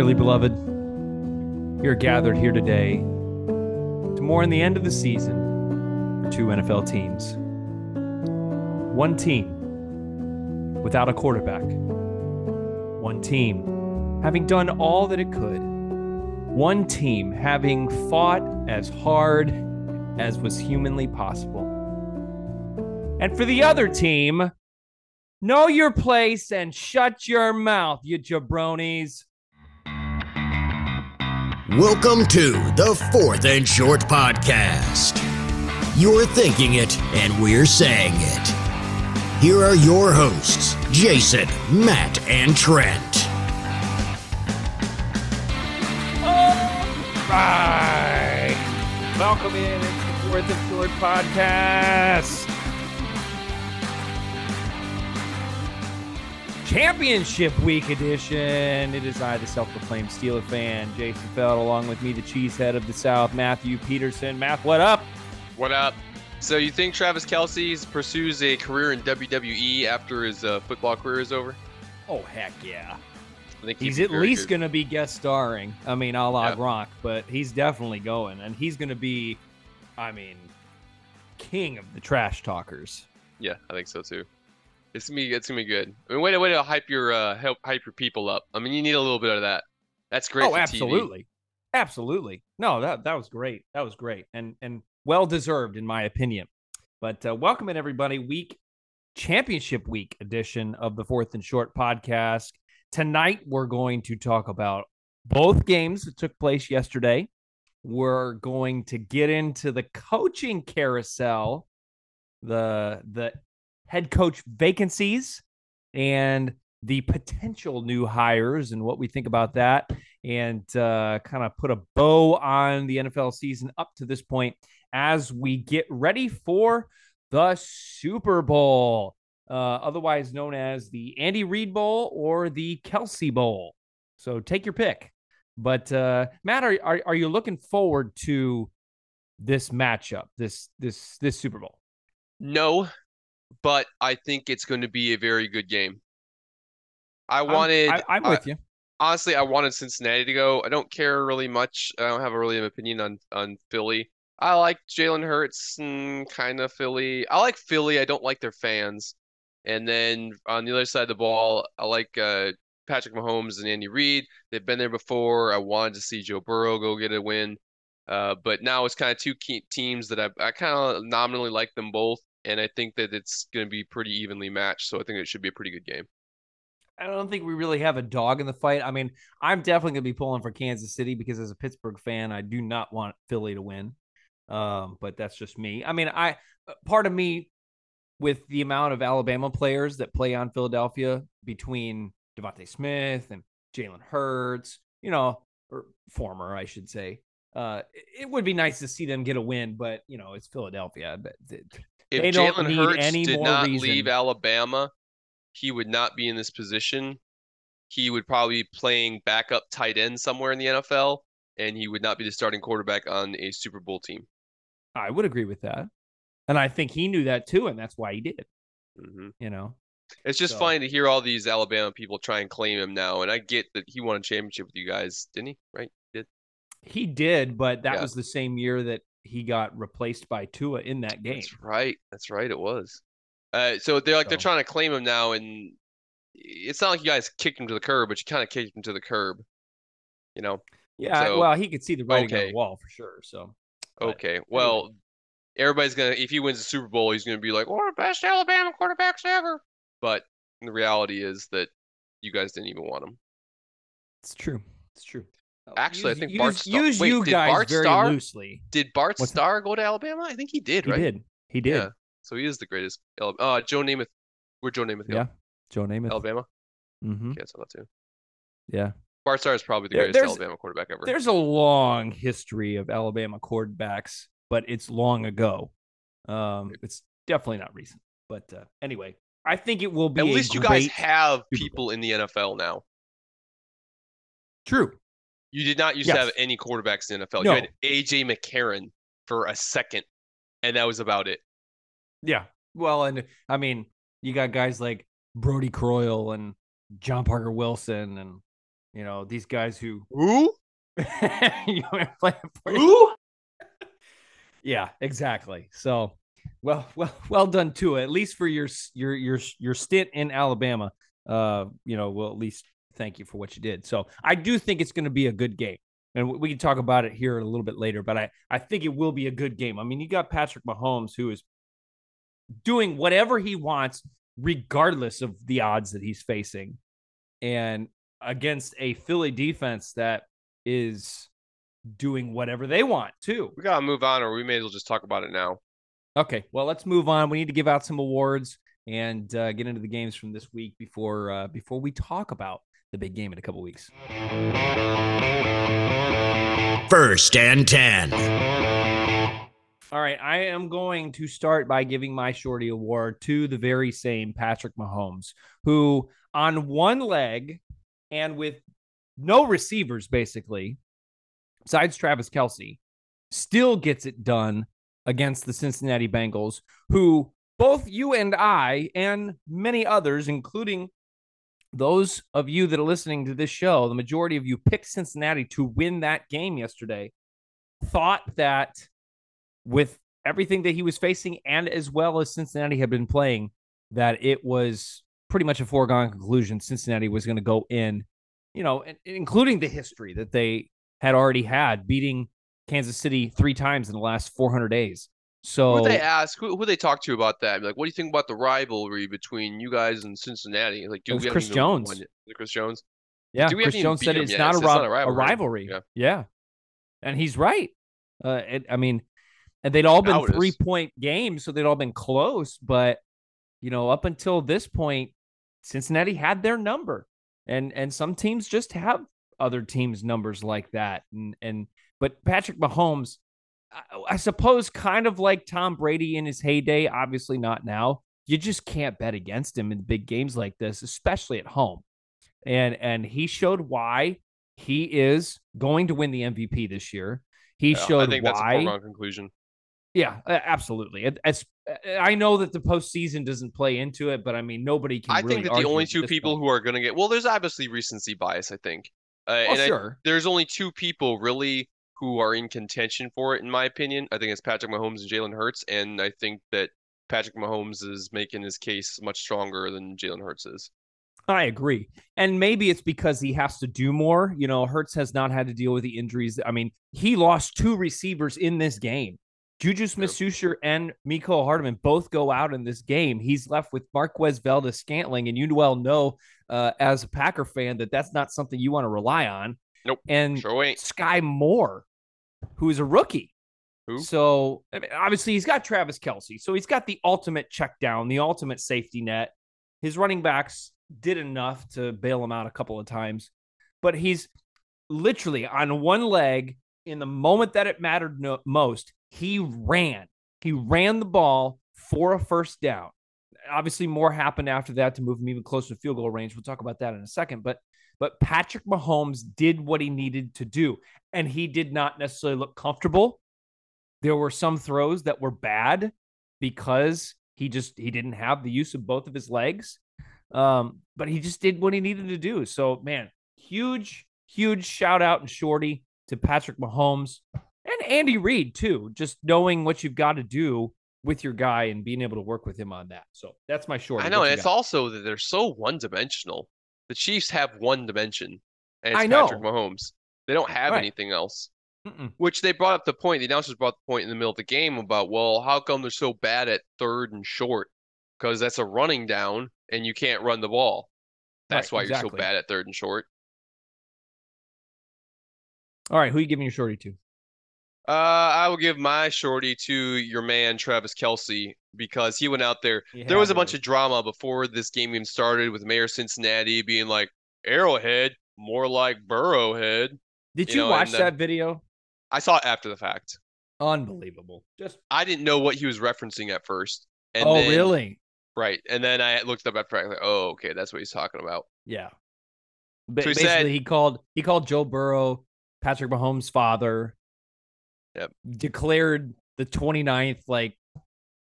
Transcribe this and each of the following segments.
Dearly beloved, we are gathered here today to mourn the end of the season for two NFL teams. One team without a quarterback, one team having done all that it could, one team having fought as hard as was humanly possible. And for the other team, know your place and shut your mouth, you jabronis. Welcome to the Fourth and Short Podcast. You're thinking it, and we're saying it. Here are your hosts, Jason, Matt, and Trent. Right. Welcome in. It's the Fourth and Short Podcast. Championship Week edition. It is I, the self-proclaimed Steeler fan, Jason Felt, along with me, the cheesehead of the South, Matthew Peterson. Matt, what up? What up? So you think Travis Kelce pursues a career in WWE after his uh, football career is over? Oh heck yeah! I think he'd He's at least going to be guest starring. I mean, a la Yeah. Gronk, but he's definitely going, and he's going to be, I mean, king of the trash talkers. Yeah, I think so too. It's gonna be it's gonna be good. I mean, way to way to hype your uh help hype your people up. I mean, you need a little bit of that. That's great. oh, for TV. absolutely, absolutely. No, that that was great. That was great, and and well deserved in my opinion. But uh, welcome in everybody. Week championship week edition of the Fourth and Short podcast. Tonight we're going to talk about both games that took place yesterday. We're going to get into the coaching carousel, the the head coach vacancies, and the potential new hires and what we think about that, and uh, kind of put a bow on the NFL season up to this point as we get ready for the Super Bowl, uh, otherwise known as the Andy Reid Bowl or the Kelce Bowl. So take your pick. But uh, Matt, are, are are you looking forward to this matchup, this this this Super Bowl? No, but I think it's going to be a very good game. I wanted. I'm I- with you. honestly, I wanted Cincinnati to go. I don't care really much. I don't have a really an opinion on on Philly. I like Jalen Hurts and kind of Philly. I like Philly. I don't like their fans. And then on the other side of the ball, I like uh, Patrick Mahomes and Andy Reid. They've been there before. I wanted to see Joe Burrow go get a win. Uh, but now it's kind of two key teams that I, I kind of nominally like them both. And I think that it's going to be pretty evenly matched. So I think it should be a pretty good game. I don't think we really have a dog in the fight. I mean, I'm definitely going to be pulling for Kansas City because as a Pittsburgh fan, I do not want Philly to win. Um, but that's just me. I mean, I part of me with the amount of Alabama players that play on Philadelphia between DeVonta Smith and Jalen Hurts, you know, or former, I should say. Uh, it- would be nice to see them get a win, but you know, it's Philadelphia. But If They Jalen Hurts did not reason. leave Alabama, he would not be in this position. He would probably be playing backup tight end somewhere in the NFL, and he would not be the starting quarterback on a Super Bowl team. I would agree with that, and I think he knew that too, and that's why he did. Mm-hmm. You know. It's just So- funny to hear all these Alabama people try and claim him now, and I get that he won a championship with you guys, didn't he? Right? He did. He did, but that Yeah. was the same year that he got replaced by Tua in that game. That's right. That's right. It was. Uh, so they're like they're trying to claim him now, and it's not like you guys kicked him to the curb, but you kind of kicked him to the curb. You know. Yeah, So- well, he could see the writing on the wall for sure. So But Okay. Well, everybody's gonna if he wins the Super Bowl, he's gonna be like, "Oh, the best Alabama quarterbacks ever." But the reality is that you guys didn't even want him. it's true. It's true. Uh, Actually, I use- think use, Bart Starr- use wait, you did guys Bart very Starr- loosely. Did Bart What's that? Starr go to Alabama? I think he did, He right? did. He did. Yeah. So he is the greatest. Al- Uh, Joe Namath. Where Joe Namath go? Yeah. Joe Namath. Alabama. hmm Yeah, I saw that too. Yeah. Bart Starr is probably the greatest there's- Alabama quarterback ever. There's a long history of Alabama quarterbacks, but it's long ago. Um, it's definitely not recent. But uh, anyway, I think it will be At a least you guys have people in the NFL now. true. You did not used to have any quarterbacks in the NFL. No. You had AJ McCarron for a second, and that was about it. Yeah. Well, and I mean, you got guys like Brodie Croyle and John Parker Wilson and You know, these guys who Who? you know, Who? Yeah, exactly. So, well, well, well done to At least for your your your your stint in Alabama. Uh, you know, well, at least thank you for what you did. So, I do think it's going to be a good game, and we can talk about it here a little bit later. But I I think it will be a good game. I mean, you got Patrick Mahomes who is doing whatever he wants, regardless of the odds that he's facing, and against a Philly defense that is doing whatever they want too. We gotta move on, or we may as well just talk about it now. Okay, well, let's move on. We need to give out some awards and uh, get into the games from this week before uh, before we talk about the big game in a couple weeks. First and ten. All right, I am going to start by giving my shorty award to the very same Patrick Mahomes, who on one leg and with no receivers, basically, besides Travis Kelce, still gets it done against the Cincinnati Bengals, who both you and I and many others, including those of you that are listening to this show, the majority of you picked Cincinnati to win that game yesterday, thought that with everything that he was facing and as well as Cincinnati had been playing, that it was pretty much a foregone conclusion Cincinnati was going to go in, you know, including the history that they had already had, beating Kansas City three times in the last 400 days. So who they ask? Who, who they talk to about that? Like, what do you think about the rivalry between you guys and Cincinnati? Like, do it was we Chris Jones. Chris Jones. Yeah, Do we Chris haven't Jones said it's not, It's- a, it's not ri- a a rivalry. rivalry. Yeah. Yeah, and he's right. Uh, it, I mean, and they'd all been Now three point games, so they'd all been close. But you know, up until this point, Cincinnati had their number, and and some teams just have other teams' numbers like that. And and but Patrick Mahomes, I, I suppose, kind of like Tom Brady in his heyday. Obviously, not now. You just can't bet against him in big games like this, especially at home. And and he showed why he is going to win the MVP this year. He Yeah, showed I think that's a why. foregone conclusion. Yeah, absolutely. It, it's, I know that the postseason doesn't play into it, but I mean, nobody can. I really think that the only two people point. who are going to get well, there's obviously recency bias. I think, uh, oh, and I- sure, there's only two people really who are in contention for it, in my opinion. I think it's Patrick Mahomes and Jalen Hurts, and I think that Patrick Mahomes is making his case much stronger than Jalen Hurts is. I agree. And maybe it's because he has to do more. You know, Hurts has not had to deal with the injuries. I mean, he lost two receivers in this game. Juju Smith Schuster and Mecole Hardman both go out in this game. He's left with Marquez Valdes Scantling, and you well know uh, as a Packer fan that that's not something you want to rely on. Nope, And Sure. Skyy Moore, who is a rookie. Who? So I mean, obviously he's got Travis Kelce. So he's got the ultimate check down, the ultimate safety net. His running backs did enough to bail him out a couple of times, but he's literally on one leg in the moment that it mattered no- most. He ran. He ran the ball for a first down. Obviously, more happened after that to move him even closer to field goal range. We'll talk about that in a second. But but Patrick Mahomes did what he needed to do, and he did not necessarily look comfortable. There were some throws that were bad because he just he didn't have the use of both of his legs. Um, but he just did what he needed to do. So man, huge, huge shout out and shorty to Patrick Mahomes and Andy Reid too. Just knowing what you've got to do with your guy and being able to work with him on that. So that's my short. I know, and it's got? also that they're so one-dimensional. The Chiefs have one dimension, and it's I know. Patrick Mahomes. They don't have Right. anything else. Mm-mm. Which they brought up the point, the announcers brought the point in the middle of the game about, well, how come they're so bad at third and short? Because that's a running down and you can't run the ball. That's Right, why you're so bad at third and short. All right, who are you giving your shorty to? Uh, I will give my shorty to your man Travis Kelce because he went out there. You There was a bunch of drama before this game even started with Mayor Cincinnati being like Arrowhead, more like Burrowhead. Did you you, know, watch that video? I saw it after the fact. Unbelievable. Just I didn't know what he was referencing at first. And oh, then, really? Right. And then I looked up after I like, oh, okay, that's what he's talking about. Yeah. Ba- So he basically, said- he called he called Joe Burrow Patrick Mahomes' father. Yep. Declared the 29th like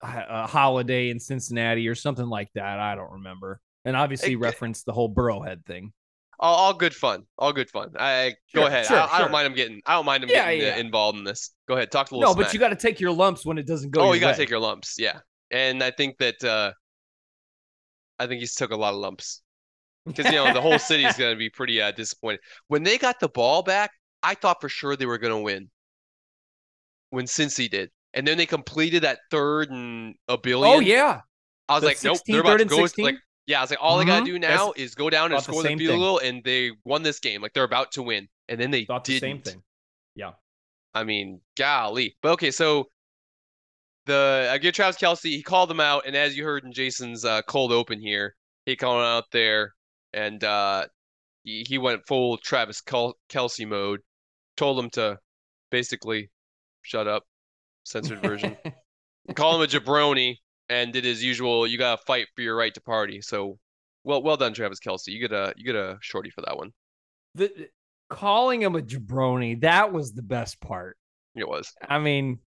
a holiday in Cincinnati or something like that. I don't remember. And obviously It- referenced the whole Burrowhead thing. all, all good fun. All good fun. I go ahead. sure, I, I don't mind him getting. I don't mind him Yeah, getting uh, yeah. involved in this. Go ahead. Talk to No, little. Bit. No, but you got to take your lumps when it doesn't go. Oh, you got to take your lumps. Yeah, and I think that uh I think he's took a lot of lumps because you know the whole city's gonna be pretty uh, disappointed when they got the ball back. I thought for sure they were gonna win when Cincy did, and then they completed that third and a billion. Oh yeah, I was The like, nope, they're about to go. 16? Like, yeah, I was like, all they gotta Mhm. do now is go down and the score the same field goal, and they won this game. Like they're about to win, and then they thought the same thing. Yeah. I mean, golly. But okay, so the I get Travis Kelce. He called them out, and as you heard in Jason's uh, cold open here, he called out there, and uh, he, he went full Travis Kel- Kelce mode. Told him to basically shut up, censored version. Call him a jabroni, and did his usual. You gotta fight for your right to party. So, well, well done, Travis Kelce. You get a you get a shorty for that one. the calling him a jabroni that was the best part. It was. I mean,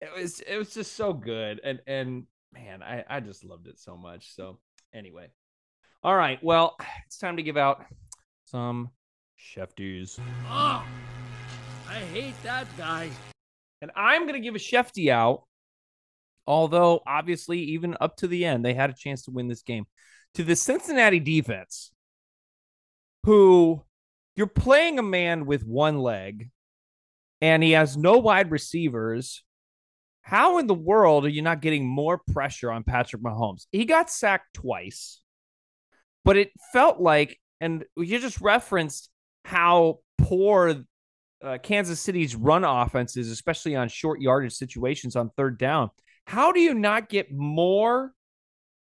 it was it was just so good, and and man, I I just loved it so much. So anyway, all right, well, it's time to give out some Shefties. Oh, I hate that guy. And I'm going to give a Shefty out, although obviously, even up to the end, they had a chance to win this game. To the Cincinnati defense, who you're playing a man with one leg and he has no wide receivers. How in the world are you not getting more pressure on Patrick Mahomes? He got sacked twice, but it felt like, and you just referenced how poor uh, Kansas City's run offenses, especially on short yardage situations on third down. How do you not get more?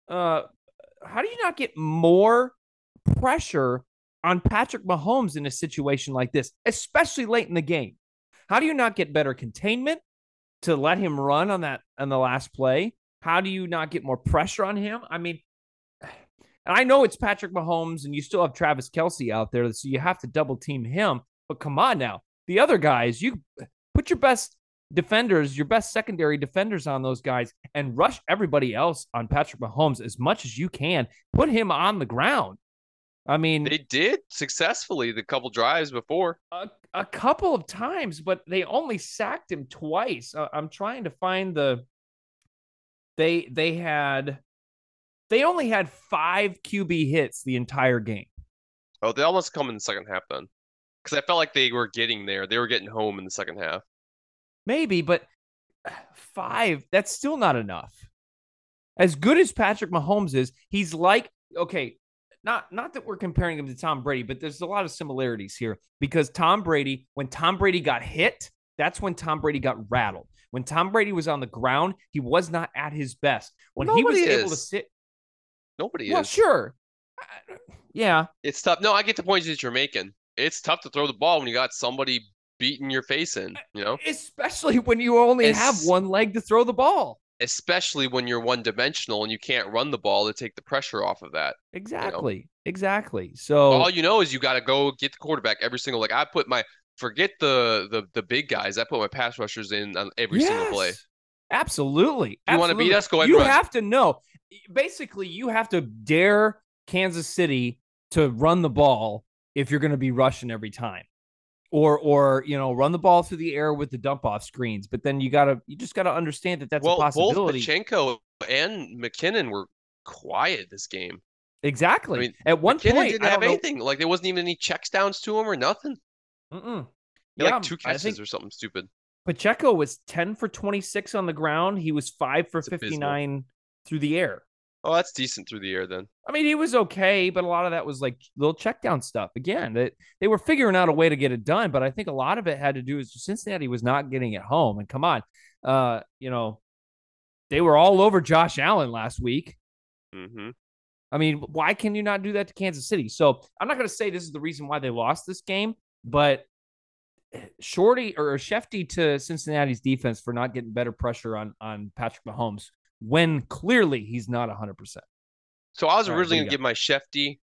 Uh, how do you not get more pressure on Patrick Mahomes in a situation like this, especially late in the game? How do you not get better containment to let him run on that on the last play? How do you not get more pressure on him? I mean, and I know it's Patrick Mahomes, and you still have Travis Kelce out there, so you have to double team him. But come on now, the other guys, you put your best defenders, your best secondary defenders on those guys, and rush everybody else on Patrick Mahomes as much as you can. Put him on the ground. I mean, They did successfully the couple drives before. a, a couple of times, but they only sacked him twice. Uh, I'm trying to find the. They they had, they only had five QB hits the entire game. Oh, they almost come in the second half then, because I felt like they were getting there. They were getting home in the second half. Maybe, but five, that's still not enough. As good as Patrick Mahomes is, he's like, okay, not not that we're comparing him to Tom Brady, but there's a lot of similarities here because Tom Brady, when Tom Brady got hit, that's when Tom Brady got rattled. When Tom Brady was on the ground, he was not at his best. When he was Nobody able to sit, Nobody well, is. sure, Uh, yeah, It's tough. No, I get the points that you're making. It's tough to throw the ball when you got somebody beating your face in, you know? especially when you only have one leg to throw the ball. Especially when you're one dimensional and you can't run the ball to take the pressure off of that. Exactly, exactly. So All you know is you got to go get the quarterback every single like I put my forget the the the big guys. I put my pass rushers in on every single play. Yes, Absolutely. You wanna beat us? Go ahead You run. have to know. Basically, you have to dare Kansas City to run the ball if you're going to be rushing every time. Or or you know, run the ball through the air with the dump off screens. But then you gotta you just gotta understand that that's well, a possibility. both Pacheco and McKinnon were quiet this game. exactly. I mean, At one McKinnon point, didn't have know- anything. Like there wasn't even any checks downs to him or nothing. Mm-mm. Yeah, like two catches or something stupid. Pacheco was 10 for 26 on the ground. He was 5 for It's abysmal. 59 through the air. Oh, that's decent through the air then. I mean, he was okay, but a lot of that was like little check down stuff. Again, that they were figuring out a way to get it done, but I think a lot of it had to do with Cincinnati was not getting it home. And come on, uh, you know, they were all over Josh Allen last week. Mm-hmm. I mean, why can you not do that to Kansas City? So I'm not going to say this is the reason why they lost this game, but Shorty or Shefty to Cincinnati's defense for not getting better pressure on on Patrick Mahomes when clearly he's not 100. percent So I was All right, originally do gonna give my Shefty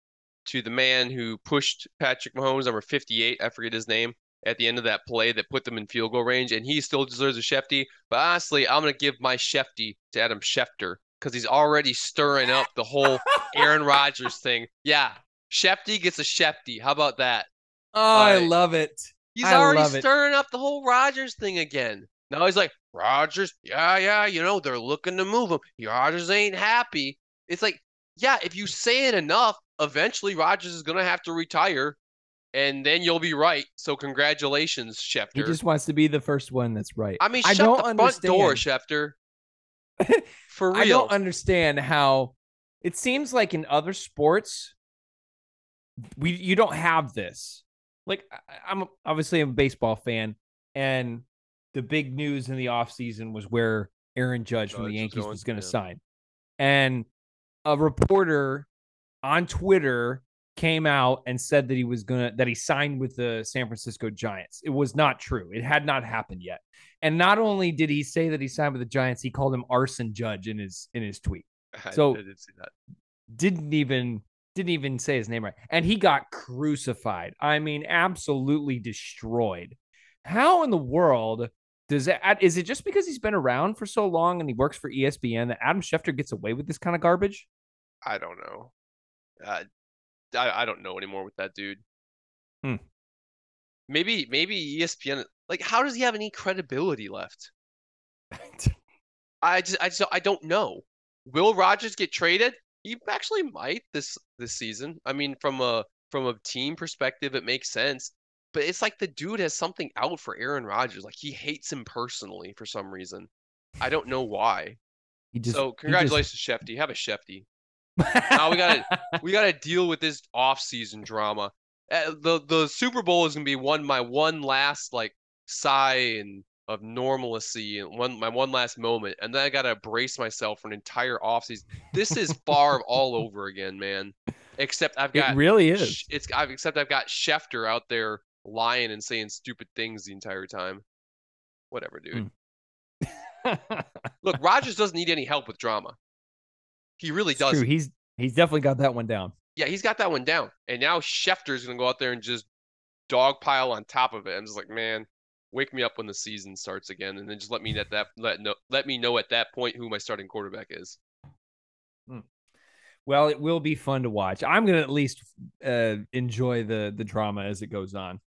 to the man who pushed Patrick Mahomes, number 58. I forget his name at the end of that play that put them in field goal range, and he still deserves a Shefty. But honestly, I'm gonna give my Shefty to Adam Schefter because he's already stirring up the whole Aaron Rodgers thing. Yeah, Shefty gets a Shefty. How about that? Oh, I love it. He's I already love it. stirring up the whole Rodgers thing again. Now he's like, Rodgers, yeah, yeah, you know, they're looking to move him. Rodgers ain't happy. It's like, yeah, if you say it enough, eventually Rodgers is gonna have to retire, and then you'll be right. So congratulations, Schefter. He just wants to be the first one that's right. I mean, I don't the front door, understand. Schefter. For real. I don't understand how it seems like in other sports we you don't have this. Like I'm obviously I'm a baseball fan and the big news in the offseason was where Aaron Judge from the Yankees going, was going to yeah. sign. And a reporter on Twitter came out and said that he was going to that he signed with the San Francisco Giants. It was not true. It had not happened yet. And not only did he say that he signed with the Giants, he called him arson judge in his in his tweet. I, so- I did see that. Didn't even didn't even say his name right. And he got crucified. I mean, absolutely destroyed. How in the world does that is it just because he's been around for so long and he works for ESPN that Adam Schefter gets away with this kind of garbage? I don't know. Uh, I I don't know anymore with that dude. Hmm. Maybe maybe ESPN. Like, how does he have any credibility left? I just I just I don't know. Will Rodgers get traded? He actually might this this season. I mean, from a from a team perspective, it makes sense. But it's like the dude has something out for Aaron Rodgers. Like he hates him personally for some reason. I don't know why. He just so he just- congratulations, Shefty. Have a Shefty. Now we gotta we gotta deal with this off-season drama. Uh, the the Super Bowl is gonna be one my one last like sigh and of normalcy and one my one last moment, and then I gotta brace myself for an entire offseason. This is Favre all over again, man. Except I've got it really is. It's I've, except I've got Schefter out there lying and saying stupid things the entire time. Whatever, dude. Hmm. Look, Rodgers doesn't need any help with drama. He really It's doesn't. He's he's definitely got that one down. Yeah, he's got that one down. And now Schefter's gonna go out there and just dogpile on top of it. I'm just like, man, wake me up when the season starts again, and then just let me at that let know let me know at that point who my starting quarterback is. Well, it will be fun to watch. I'm gonna at least uh, enjoy the the drama as it goes on.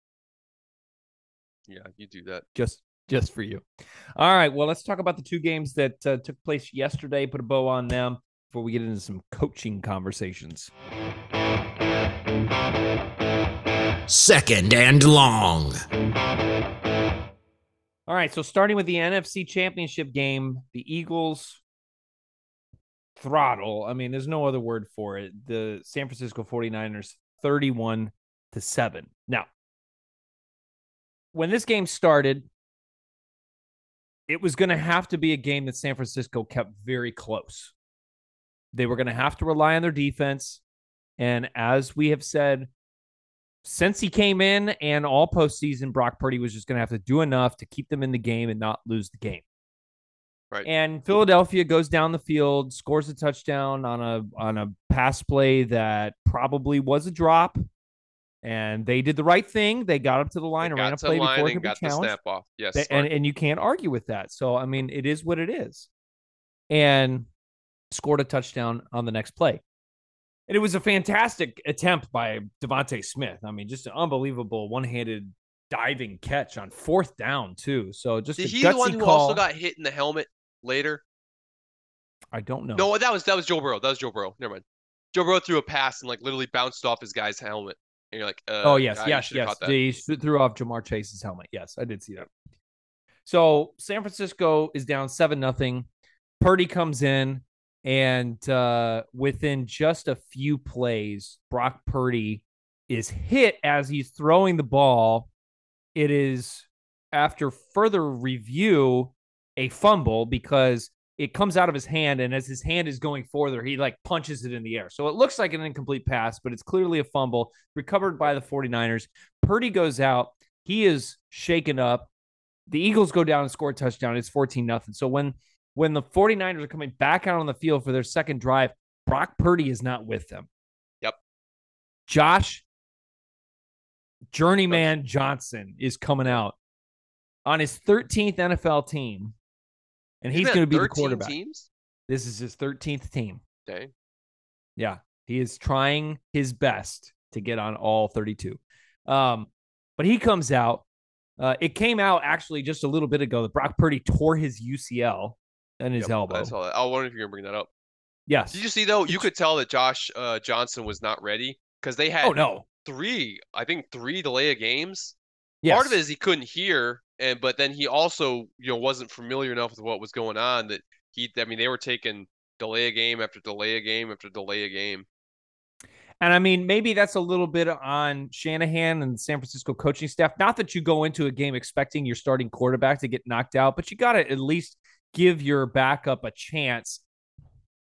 Yeah, you do that. just just for you. All right, well, let's talk about the two games that uh, took place yesterday. Put a bow on them before we get into some coaching conversations. Second and long. All right, so starting with the NFC Championship game, the Eagles throttle. I mean, there's no other word for it. The San Francisco 49ers 31 to 7. Now, when this game started, it was going to have to be a game that San Francisco kept very close. They were going to have to rely on their defense. And as we have said, since he came in and all postseason, Brock Purdy was just going to have to do enough to keep them in the game and not lose the game. Right. And Philadelphia goes down the field, scores a touchdown on a on a pass play that probably was a drop, and they did the right thing. They got up to the line They ran got a play before it could be challenged. snap off. Yes, Th- smart. and and you can't argue with that. So I mean, it is what it is. And scored a touchdown on the next play. And it was a fantastic attempt by DeVonta Smith. I mean, just an unbelievable one-handed diving catch on fourth down too. So just Did he gutsy the one who call. also got hit in the helmet later? I don't know. No, that was that was Joe Burrow. That was Joe Burrow. Never mind. Joe Burrow threw a pass and like literally bounced off his guy's helmet. And you're like, uh, oh yes, yes, yes. They threw off Ja'Marr Chase's helmet. Yes, I did see that. So San Francisco is down seven nothing. Purdy comes in, and uh, within just a few plays, Brock Purdy is hit as he's throwing the ball. It is after further review a fumble because it comes out of his hand, and as his hand is going further, he like punches it in the air. So it looks like an incomplete pass, but it's clearly a fumble recovered by the 49ers. Purdy goes out. He is shaken up. The Eagles go down and score a touchdown. It's 14 nothing. So when when the 49ers are coming back out on the field for their second drive, Brock Purdy is not with them. Yep. Josh Journeyman Johnson is coming out on his 13th NFL team, and he's been going to be the quarterback. Teams? This is his 13th team. Dang. Yeah. He is trying his best to get on all 32. Um, but he comes out. Uh, it came out actually just a little bit ago that Brock Purdy tore his UCL and his Yep, elbow. I saw that. I wonder if you're gonna bring that up. Yes. Did you see though? You could tell that Josh uh, Johnson was not ready because they had oh no. three, I think three delay of games. Yes. Part of it is he couldn't hear, and but then he also you know wasn't familiar enough with what was going on that he. I mean, they were taking delay a game after delay a game after delay a game. And I mean, maybe that's a little bit on Shanahan and San Francisco coaching staff. Not that you go into a game expecting your starting quarterback to get knocked out, but you got to at least give your backup a chance.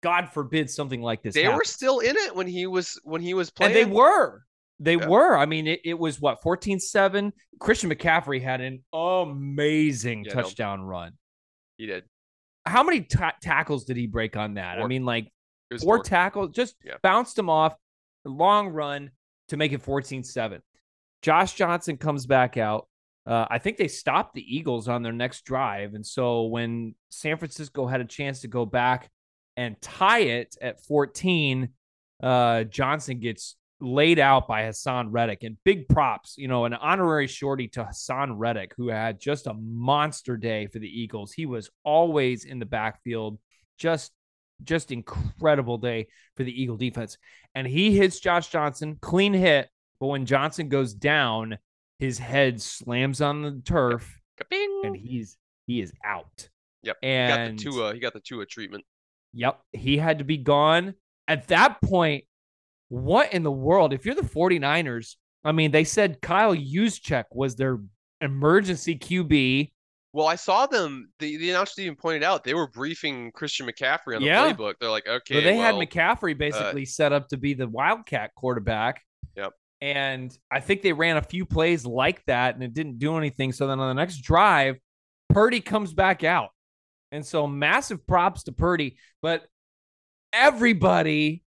God forbid something like this. They were still in it when he was when he was playing. and they were. They Yeah. were. I mean, it, it was what 14-7. Christian McCaffrey had an amazing Yeah, no. touchdown run. He did. How many ta- tackles did he break on that? I mean, like four four. tackles, just Yeah. bounced him off, long run to make it 14 7. Josh Johnson comes back out. Uh, I think they stopped the Eagles on their next drive. And so when San Francisco had a chance to go back and tie it at 14, uh, Johnson gets laid out by Haason Reddick. And big props, you know, an honorary shorty to Haason Reddick, who had just a monster day for the Eagles. He was always in the backfield, just just incredible day for the Eagle defense. And he hits Josh Johnson, clean hit. But when Johnson goes down, his head slams on the turf Ka-ping! and he's he is out. Yep. And he got the Tua. Uh, he got the Tua treatment. Yep. He had to be gone. At that point, what in the world? If you're the 49ers, I mean, they said Kyle Juszczyk was their emergency QB. Well, I saw them. The, the announcer even pointed out they were briefing Christian McCaffrey on the Yeah. playbook. They're like, okay, So they had well, uh, McCaffrey basically set up to be the Wildcat quarterback. Yep. And I think they ran a few plays like that and it didn't do anything. So then on the next drive, Purdy comes back out. And so massive props to Purdy. But everybody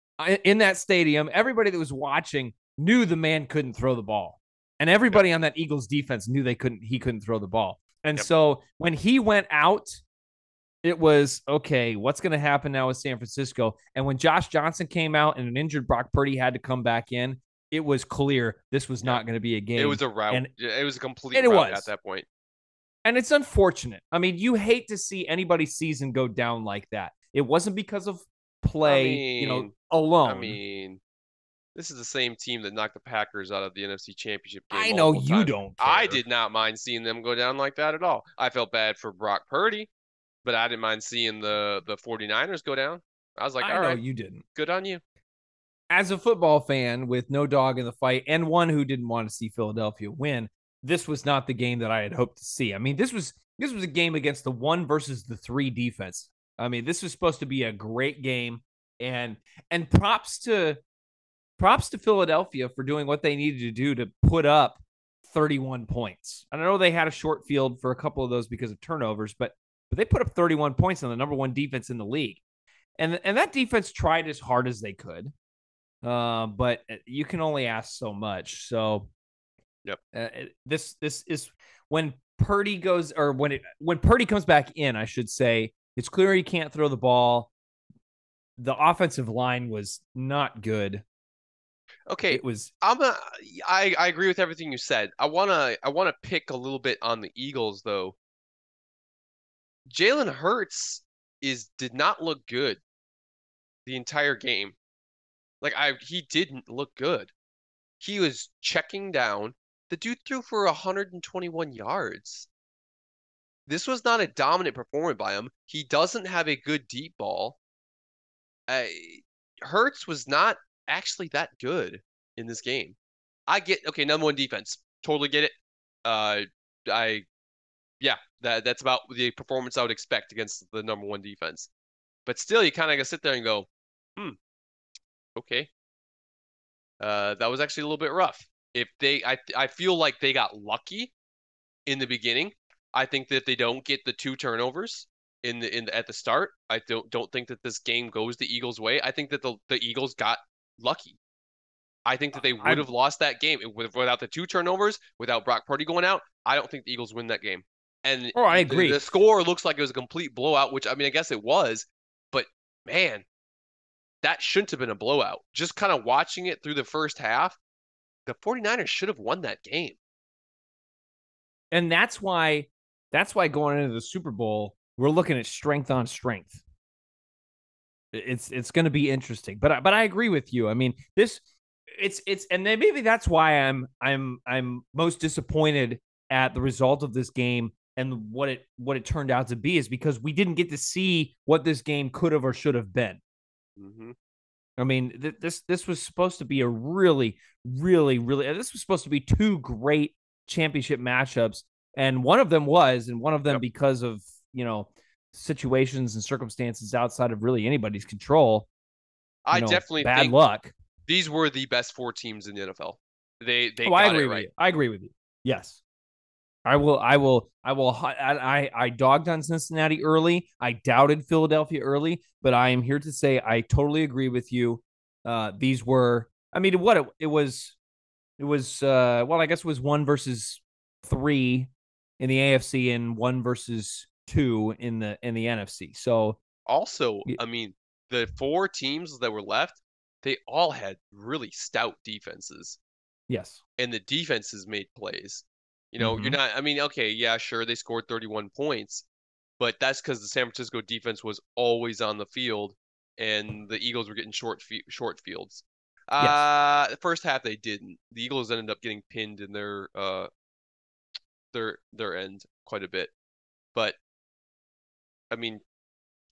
in that stadium, everybody that was watching knew the man couldn't throw the ball. And everybody on that Eagles defense knew they couldn't he couldn't throw the ball. And Yep. so when he went out, it was okay, what's going to happen now with San Francisco? And when Josh Johnson came out and an injured Brock Purdy had to come back in, it was clear this was Yeah. not going to be a game. it was a rout. and- it was a complete it rout was. at that point. and it's unfortunate. I mean, you hate to see anybody's season go down like that. It wasn't because of play, you know, mean- alone. I mean, this is the same team that knocked the Packers out of the NFC Championship game. I know you don't. I did not mind seeing them go down like that at all. I felt bad for Brock Purdy, but I didn't mind seeing the the 49ers go down. I was like, I all know right, you didn't. good on you. as a football fan with no dog in the fight and one who didn't want to see Philadelphia win, this was not the game that I had hoped to see. I mean, this was this was a game against the one versus the three defense. I mean, this was supposed to be a great game, and and props to props to Philadelphia for doing what they needed to do to put up 31 points. I know they had a short field for a couple of those because of turnovers, but but they put up 31 points on the number one defense in the league. And, and that defense tried as hard as they could. Uh, but uh, you can only ask so much. So, Yep. Uh, this this is when Purdy goes, or when it when Purdy comes back in, I should say, it's clear he can't throw the ball. The offensive line was not good. Okay, It was I'm a, I I agree with everything you said. I wanna I wanna pick a little bit on the Eagles though. Jalen Hurts is did not look good the entire game. Like I he didn't look good. He was checking down. The dude threw for 121 yards. This was not a dominant performance by him. He doesn't have a good deep ball. I Hurts was not actually that good in this game. I get okay, number one defense. Totally get it. Uh I yeah, that that's about the performance I would expect against the number one defense. But still you kinda gotta sit there and go, hmm, okay. Uh that was actually a little bit rough. If they I I feel like they got lucky in the beginning. I think that they don't get the two turnovers in the in the, at the start. I don't don't think that this game goes the Eagles' way. I think that the the Eagles got lucky. I think that they would have lost that game without the two turnovers, without Brock Purdy going out. I don't think the Eagles win that game. And Oh, I the- agree. The, score looks like it was a complete blowout, which I mean, I guess it was, but man, that shouldn't have been a blowout. Just kind of watching it through the first half, the 49ers should have won that game. And that's why that's why going into the Super Bowl, we're looking at strength on strength. It's it's going to be interesting. But but I agree with you. I mean, this it's it's and then maybe that's why I'm I'm I'm most disappointed at the result of this game and what it what it turned out to be is because we didn't get to see what this game could have or should have been. Mm-hmm. I mean, th- this this was supposed to be a really, really, really. This was supposed to be two great championship matchups, and one of them was, and one of them Yep. because of you know situations and circumstances outside of really anybody's control. I know, definitely bad think luck. these were the best four teams in the NFL. They they oh, I agree it with you. I agree with you. Yes. I will. I will. I will. I, I I dogged on Cincinnati early. I doubted Philadelphia early, but I am here to say I totally agree with you. Uh, these were. I mean, what it, it was. It was. Uh, well, I guess it was one versus three in the AFC and one versus two in the in the NFC. So Also, I mean, the four teams that were left, they all had really stout defenses, yes, and the defenses made plays. You know, you're Mhm. not. I mean, okay, yeah, sure, they scored 31 points, but that's because the San Francisco defense was always on the field, and the Eagles were getting short fe- short fields. Uh, the first half they didn't. The Eagles ended up getting pinned in their uh their their end quite a bit, but I mean,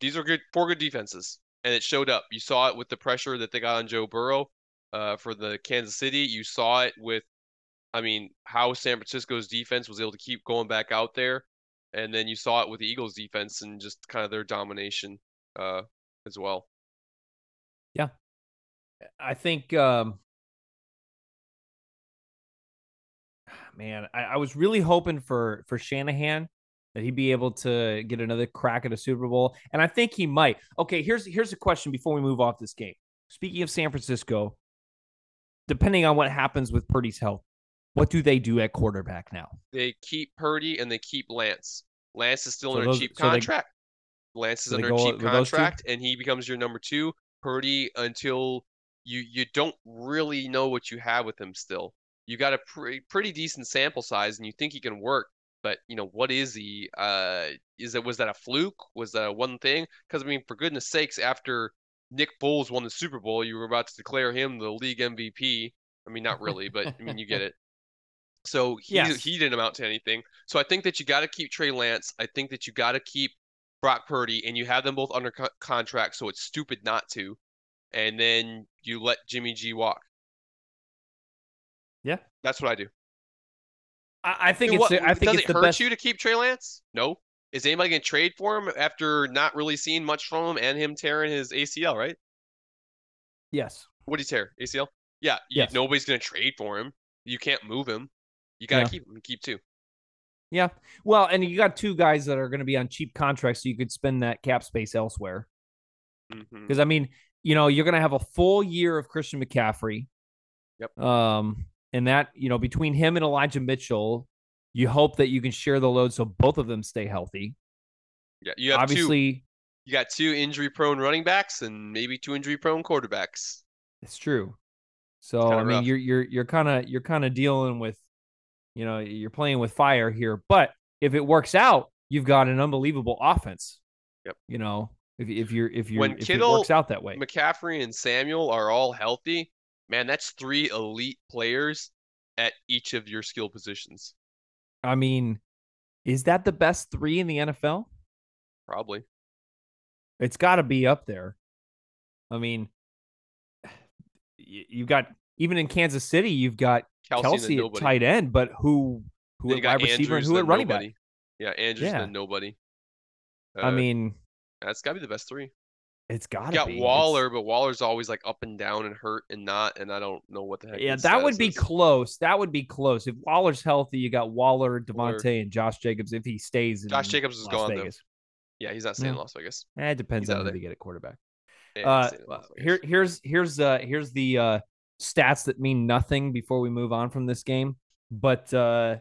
these are good four good defenses, and it showed up. You saw it with the pressure that they got on Joe Burrow uh, for the Kansas City. You saw it with, I mean, how San Francisco's defense was able to keep going back out there, and then you saw it with the Eagles' defense and just kind of their domination uh, as well. Yeah, I think. um Man, I, I was really hoping for for Shanahan that he'd be able to get another crack at a Super Bowl, and I think he might. Okay, here's here's a question before we move off this game. Speaking of San Francisco, depending on what happens with Purdy's health, what do they do at quarterback now? They keep Purdy and they keep Lance. Lance is still So under those- a cheap so they- contract. Lance is so under a cheap with those two? contract, and he becomes your number two. Purdy until you you don't really know what you have with him still. You got a pretty pretty decent sample size, and you think he can work, but you know what is he? Uh, is it was that a fluke? Was that a one thing? Because I mean, for goodness sakes, after Nick Foles won the Super Bowl, you were about to declare him the league MVP. I mean, not really, but I mean, you get it. So he Yes. he didn't amount to anything. So I think that you got to keep Trey Lance. I think that you got to keep Brock Purdy, and you have them both under co- contract, so it's stupid not to. And then you let Jimmy G walk. Yeah. That's what I do. I, I think it's what- I think does it's it the hurt best. you to keep Trey Lance? No. Is anybody going to trade for him after not really seeing much from him and him tearing his ACL? Right? Yes, What did he tear? ACL? Yeah. You, Yes. Nobody's going to trade for him. You can't move him. You got to Yeah. keep him. Keep two. yeah. Well, and you got two guys that are going to be on cheap contracts, so you could spend that cap space elsewhere. Because I mean, you know, you're going to have a full year of Christian McCaffrey. Yep. Um, and that you know, between him and Elijah Mitchell, you hope that you can share the load so both of them stay healthy. Yeah. You have two. Obviously, You got two injury-prone running backs and maybe two injury-prone quarterbacks. it's true. So kinda I mean, rough. you're you're you're kind of you're kind of dealing with, you know, you're playing with fire here. But if it works out, you've got an unbelievable offense. Yep. You know, if if you're if you're When if Kittle- it works out that way. McCaffrey and Samuel are all healthy. Man, that's three elite players at each of your skill positions. I mean, is that the best three in the NFL? Probably. It's got to be up there. I mean, you've got even in Kansas City, you've got Kelce, Kelce, at nobody. tight end, but who who Then at wide receiver and who at running nobody. back? Yeah, Andrews, Yeah. then nobody. I Uh, mean, that's got to be the best three. It's gotta got be It's- Waller, but Waller's always like up and down and hurt and not, and I don't know what the heck. Yeah, that would be is. close. That would be close. If Waller's healthy, you got Waller, Waller. Davante, and Josh Jacobs. If he stays in Josh Jacobs is Las gone, though. Vegas. Yeah, he's not staying in Yeah. Las Vegas. Eh, it depends on who of they get at quarterback. Yeah, Uh, in Vegas. here, here's here's uh here's the uh stats that mean nothing before we move on from this game. But uh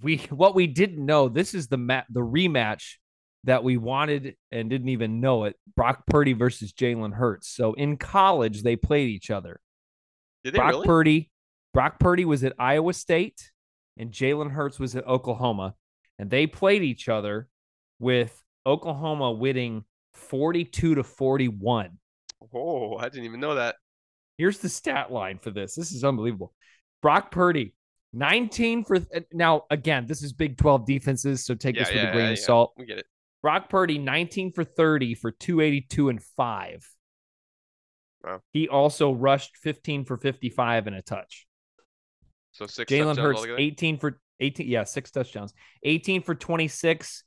we what we didn't know this is the mat the rematch that we wanted and didn't even know it. Brock Purdy versus Jalen Hurts. So in college, they played each other. Did they Brock really? Purdy, Brock Purdy was at Iowa State, and Jalen Hurts was at Oklahoma, and they played each other with Oklahoma winning forty-two to forty-one. Oh, I didn't even know that. Here's the stat line for this. This is unbelievable. Brock Purdy, 19 for now. Again, this is Big 12 defenses, so take Yeah, this with yeah, a grain yeah, of salt. We get it. Brock Purdy, 19 for 30 for 282 and five. Wow. He also rushed 15 for 55 and a touch. So six. Jalen Hurts, 18 for 18. Yeah, six touchdowns. 18 for 26,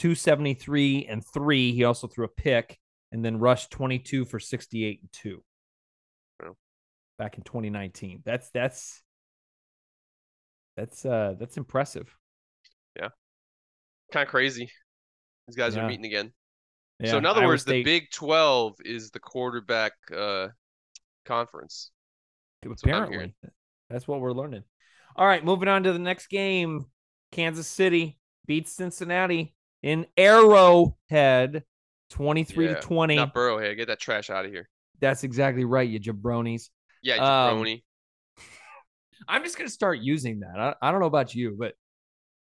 273 and three. He also threw a pick and then rushed 22 for 68 and two. Wow. Back in 2019. That's that's that's uh that's impressive. Yeah. Kind of crazy. These guys Yeah. are meeting again. Yeah, so in other Iowa words, the Big Twelve is the quarterback uh, conference. what I'm apparently hearing. that's what we're learning. All right, moving on to the next game. Kansas City beats Cincinnati in Arrowhead 23 Yeah, to 20. Not Burrowhead. Get that trash out of here. That's exactly right, you jabronis. Yeah, Um, jabroni. I'm just gonna start using that. I, I don't know about you, but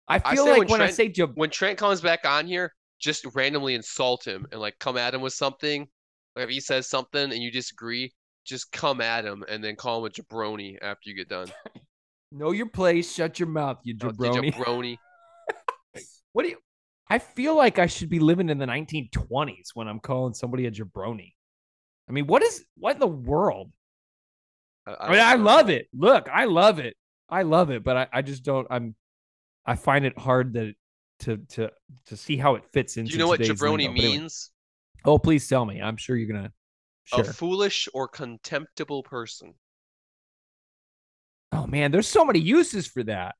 I I feel say like when when, I say jab, when Trent comes back on here, just randomly insult him and like come at him with something. Like if he says something and you disagree, just come at him and then call him a jabroni after you get done. know your place, shut your mouth, you Oh, jabroni. jabroni. what do you? I feel like I should be living in the 1920s when I'm calling somebody a jabroni. I mean, what is what in the world? I, I mean, I love it. Look, I love it. I love it, but I, I just don't. I'm. I find it hard that to to to see how it fits into. Do you know what jabroni lingo. But anyway. means? Oh, please tell me. I'm sure you're gonna share. A foolish or contemptible person. oh man, there's so many uses for that.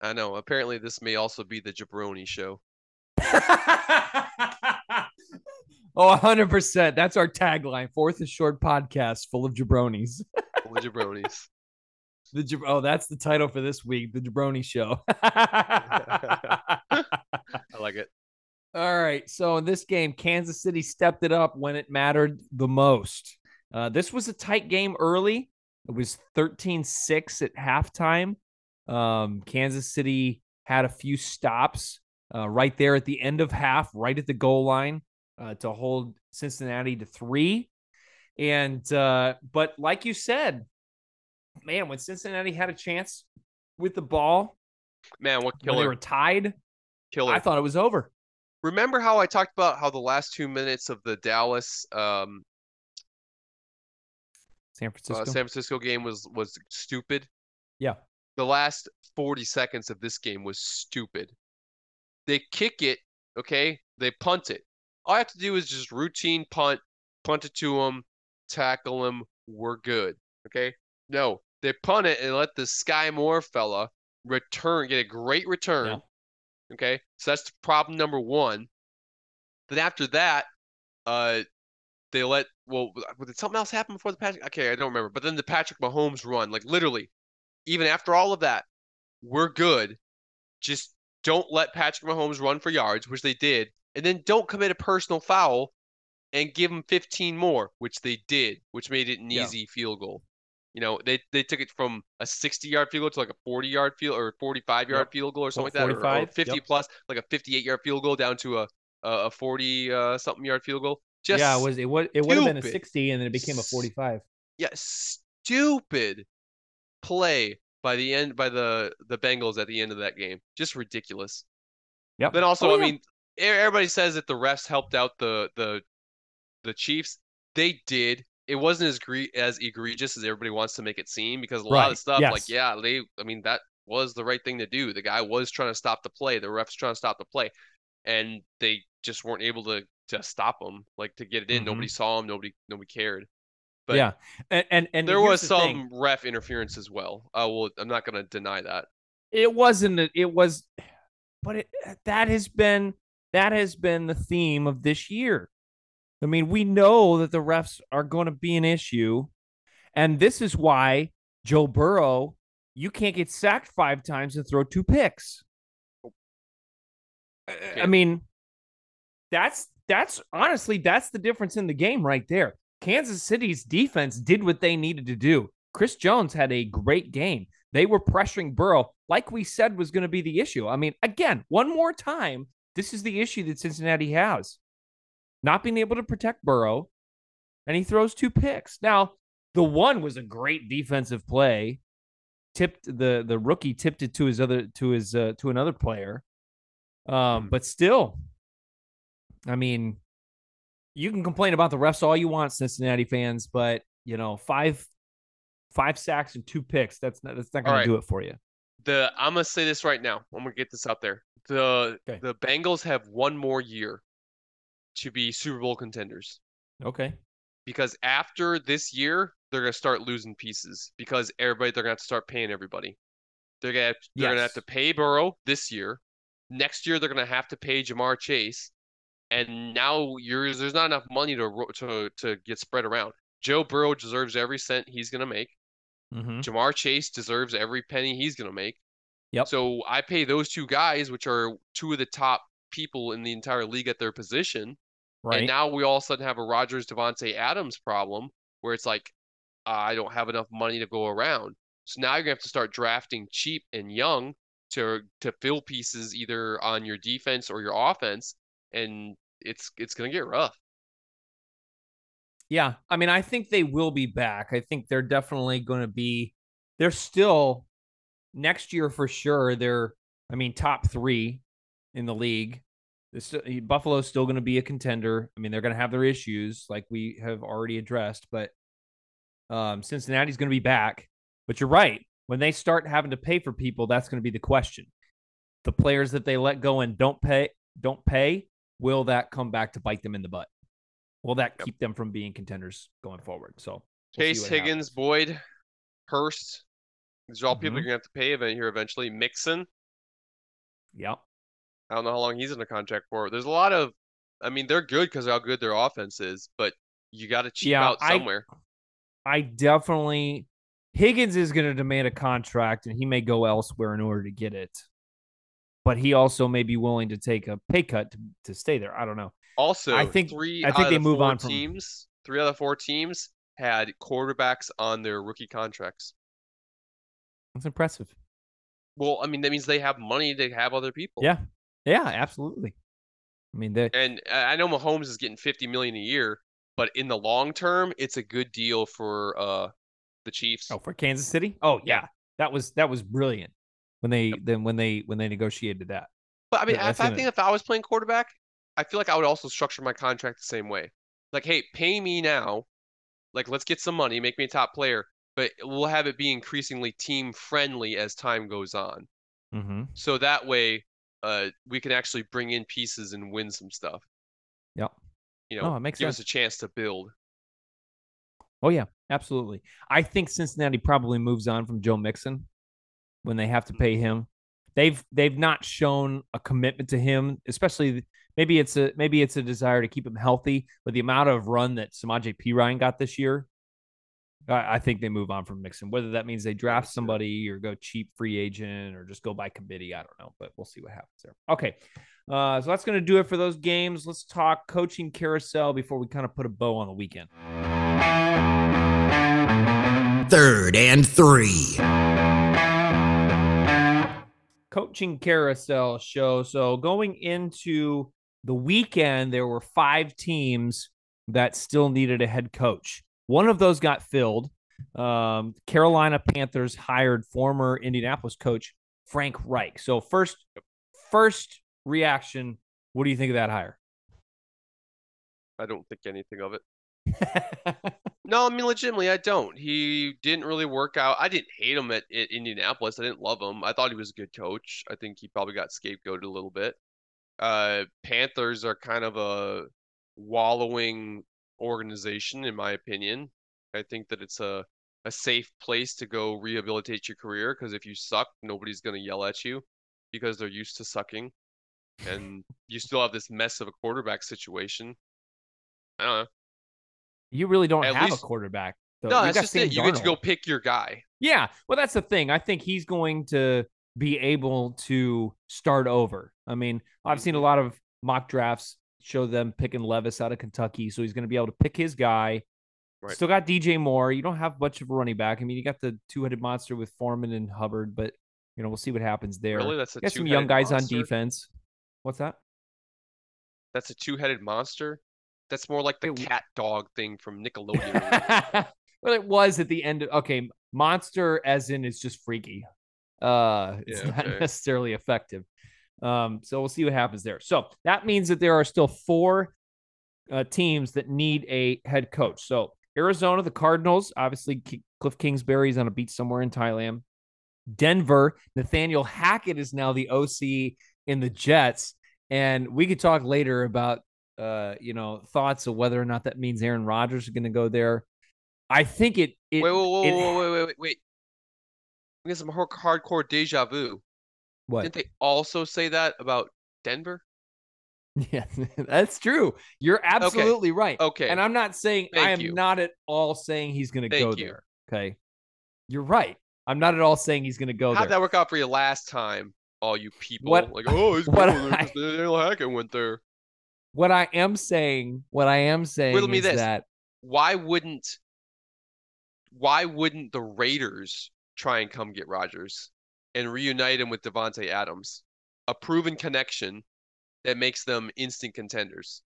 I know. Apparently, this may also be the jabroni show. oh, 100%. That's our tagline. Fourth and short podcast full of jabronis. Full of jabronis. The jab- oh, that's the title for this week, the Jabroni Show. I like it. All right. So in this game, Kansas City stepped it up when it mattered the most. Uh, this was a tight game early. It was 13 6 at halftime. Um, Kansas City had a few stops uh, right there at the end of half, right at the goal line uh, to hold Cincinnati to three. And, uh, but like you said, man, when Cincinnati had a chance with the ball, Man, what when they killer. were tied, Killer. I thought it was over. Remember how I talked about how the last two minutes of the Dallas um, San Francisco. uh, San Francisco game was was stupid? Yeah. The last 40 seconds of this game was stupid. They kick it, okay? They punt it. All I have to do is just routine punt, punt it to them, tackle them. We're good, okay? No, they punt it and let the Skyy Moore fella return, get a great return. Yeah. Okay, so that's problem number one. Then after that, uh, they let well, did something else happen before the Patrick? Okay, I don't remember. But then the Patrick Mahomes run, like literally, even after all of that, we're good. Just don't let Patrick Mahomes run for yards, which they did, and then don't commit a personal foul and give him 15 more, which they did, which made it an Yeah. easy field goal. You know, they they took it from a 60 yard field goal to like a 40 yard field or 45 yard Yep. field goal or something Well, like that, or, or 50 yep. plus, like a 58 yard field goal down to a a, a 40 uh, something yard field goal. Just yeah, it was it would it would have been a 60 and then it became a 45. yeah, stupid play by the end by the the Bengals at the end of that game. Just ridiculous. Yep. Then also, Oh, I yeah. mean, everybody says that the refs helped out the the the Chiefs. They did. It wasn't as gre- as egregious as everybody wants to make it seem because a lot Right, of stuff, like yeah, they. I mean, that was the right thing to do. The guy was trying to stop the play. The refs trying to stop the play, and they just weren't able to to stop him, like to get it in. Mhm. Nobody saw him. Nobody nobody cared. But yeah. And and, and there was the some thing. ref interference as well. Uh, well, I'm not going to deny that. it wasn't it was but it that has been that has been the theme of this year. I mean, we know that the refs are going to be an issue. And this is why Joe Burrow, you can't get sacked five times and throw two picks. I- I mean, that's that's honestly that's the difference in the game right there. Kansas City's defense did what they needed to do. Chris Jones had a great game. They were pressuring Burrow, like we said was going to be the issue. I mean, again, one more time, this is the issue that Cincinnati has not being able to protect Burrow, and he throws two picks. Now, the one was a great defensive play. Tipped the the rookie tipped it to his other to his uh, to another player. Um, but still, I mean, you can complain about the refs all you want, Cincinnati fans, but you know, five five sacks and two picks. That's not that's not going right. to do it for you. The I'm gonna say this right now. I'm gonna get this out there. The Okay. the Bengals have one more year to be Super Bowl contenders Okay. because after this year they're gonna start losing pieces because everybody they're gonna have to start paying everybody. They're gonna have, they're gonna have to pay Burrow this year. Next year they're gonna have to pay Ja'Marr Chase, and now you're, there's not enough money to to to get spread around. Joe Burrow deserves every cent he's gonna make. Mm-hmm. Ja'Marr Chase deserves every penny he's going to make. Yep. So I pay those two guys, which are two of the top people in the entire league at their position. Right. And now we all of a sudden have a Rodgers Davante Adams problem where it's like, uh, I don't have enough money to go around. So now you're going to have to start drafting cheap and young to to fill pieces either on your defense or your offense. And it's it's going to get rough. Yeah, I mean, I think they will be back. I think they're definitely going to be. They're still next year for sure. They're, I mean, top three in the league. This, Buffalo's still going to be a contender. I mean, they're going to have their issues, like we have already addressed. But um, Cincinnati's going to be back. But you're right. When they start having to pay for people, that's going to be the question. The players that they let go and don't pay, don't pay. Will that come back to bite them in the butt? Will that Yep. keep them from being contenders going forward? So we'll Chase Higgins, happens. Boyd, Hurst. These are all people Mhm. you're gonna have to pay here eventually. Mixon. Yep. I don't know how long he's under contract for. There's a lot of, I mean, they're good because how good their offense is, but you got to cheap Yeah, out somewhere. I definitely Higgins is going to demand a contract and he may go elsewhere in order to get it. But he also may be willing to take a pay cut to, to stay there. I don't know. Also, I think- three I think they the move on from- teams, three out of four teams had quarterbacks on their rookie contracts. That's impressive. Well, I mean, that means they have money to have other people. Yeah. Yeah, absolutely. I mean, they And I I know Mahomes is getting 50 million a year, but in the long term, it's a good deal for uh the Chiefs. Oh, for Kansas City? Oh, yeah. That was that was brilliant when they then when they when they negotiated that. But I mean, I gonna- think if I was playing quarterback, I feel like I would also structure my contract the same way. Like, hey, pay me now. Like, let's get some money, make me a top player, but we'll have it be increasingly team friendly as time goes on. Mm-hmm. So that way, uh, we can actually bring in pieces and win some stuff. Yeah. You know, No, it makes give sense. us a chance to build. Oh yeah, absolutely. I think Cincinnati probably moves on from Joe Mixon when they have to pay him. They've they've not shown a commitment to him, especially maybe it's a maybe it's a desire to keep him healthy. But the amount of run that Samaje Perine got this year, I, I think they move on from Mixon. Whether that means they draft somebody or go cheap free agent or just go by committee, I don't know. But we'll see what happens there. Okay. Uh, so that's going to do it for those games. Let's talk coaching carousel before we kind of put a bow on the weekend. Third and three. coaching carousel show. So going into the weekend, there were five teams that still needed a head coach. One of those got filled. Um, Carolina Panthers hired former Indianapolis coach Frank Reich. So first, first reaction, what do you think of that hire? I don't think anything of it. No, I mean legitimately, I don't. He didn't really work out. I didn't hate him at, at Indianapolis. I didn't love him. I thought he was a good coach. I think he probably got scapegoated a little bit. Uh, Panthers are kind of a wallowing organization, in my opinion. I think that it's a a safe place to go rehabilitate your career because if you suck, nobody's gonna yell at you because they're used to sucking, and you still have this mess of a quarterback situation. I don't know. you really don't At have least- a quarterback. Though. No, You that's just it. You get to go pick your guy. Yeah, well, that's the thing. I think he's going to be able to start over. I mean, I've seen a Mhm. lot of mock drafts show them picking Levis out of Kentucky, so he's going to be able to pick his guy. Right. Still got DJ Moore. You don't have much of a running back. I mean, you got the two-headed monster with Foreman and Hubbard, but you know we'll see what happens there. Really, that's a got some young guys monster? on defense. What's that? That's a two-headed monster. That's more like the It- cat dog thing from Nickelodeon. well, it was at the end. Of, okay, monster as in it's just freaky. Uh, it's Yeah, not okay. necessarily effective. Um, so we'll see what happens there. So that means that there are still four uh, teams that need a head coach. So Arizona, the Cardinals, obviously Kliff is on a beach somewhere in Thailand. Denver, Nathaniel Hackett is now the OC in the Jets, and we could talk later about uh, you know, thoughts of whether or not that means Aaron Rodgers is going to go there. I think it. it wait, wait, wait, it- wait, wait, wait, wait, wait. We get some hardcore deja vu. What? Didn't they also say that about Denver? Yeah, that's true. You're absolutely right. Okay. And I'm not saying I am you. not at all saying he's going to Thank go you. there. Okay. You're right. I'm not at all saying he's going to go there. How'd that work out for you last time? All you people What- like, oh, he's what going there I- 'cause Daniel Hackett went there. what I am saying, what I am saying Riddle me is this. that Why wouldn't why wouldn't the Raiders try and come get Rodgers and reunite him with Davante Adams? A proven connection that makes them instant contenders.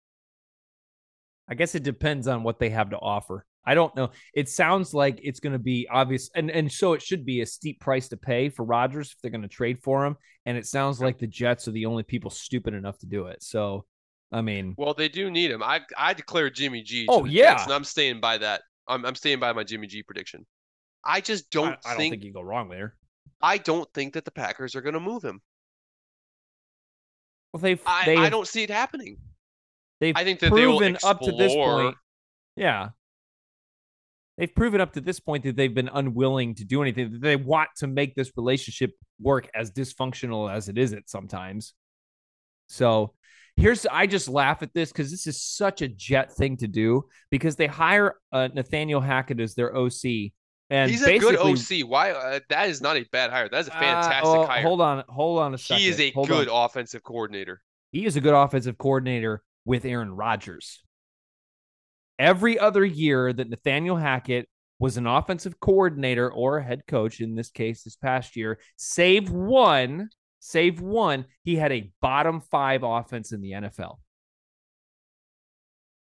I guess it depends on what they have to offer. I don't know. It sounds like it's going to be obvious, and and so it should be a steep price to pay for Rodgers if they're going to trade for him. And it sounds like the Jets are the only people stupid enough to do it. So, I mean, Well, they do need him. I I declare Jimmy G. Oh, yeah. Jets, and I'm staying by that. I'm I'm staying by my Jimmy G prediction. I just don't, I, I don't think, think you go wrong there. I don't think that the Packers are going to move him. Well, they've I, they I don't see it happening. they've I think that proven up to this point. Yeah. They've proven up to this point that they've been unwilling to do anything. that They want to make this relationship work as dysfunctional as it is at sometimes. So here's I just laugh at this because this is such a jet thing to do because they hire uh, Nathaniel Hackett as their OC. And He's a good OC. Why? Uh, that is not a bad hire. That is a Uh, fantastic oh, hire. Hold on, hold on a second. he is a Hold good on. offensive coordinator. he is a good offensive coordinator with Aaron Rodgers. Every other year that Nathaniel Hackett was an offensive coordinator or a head coach, in this case, this past year, save one, save one, he had a bottom five offense in the NFL.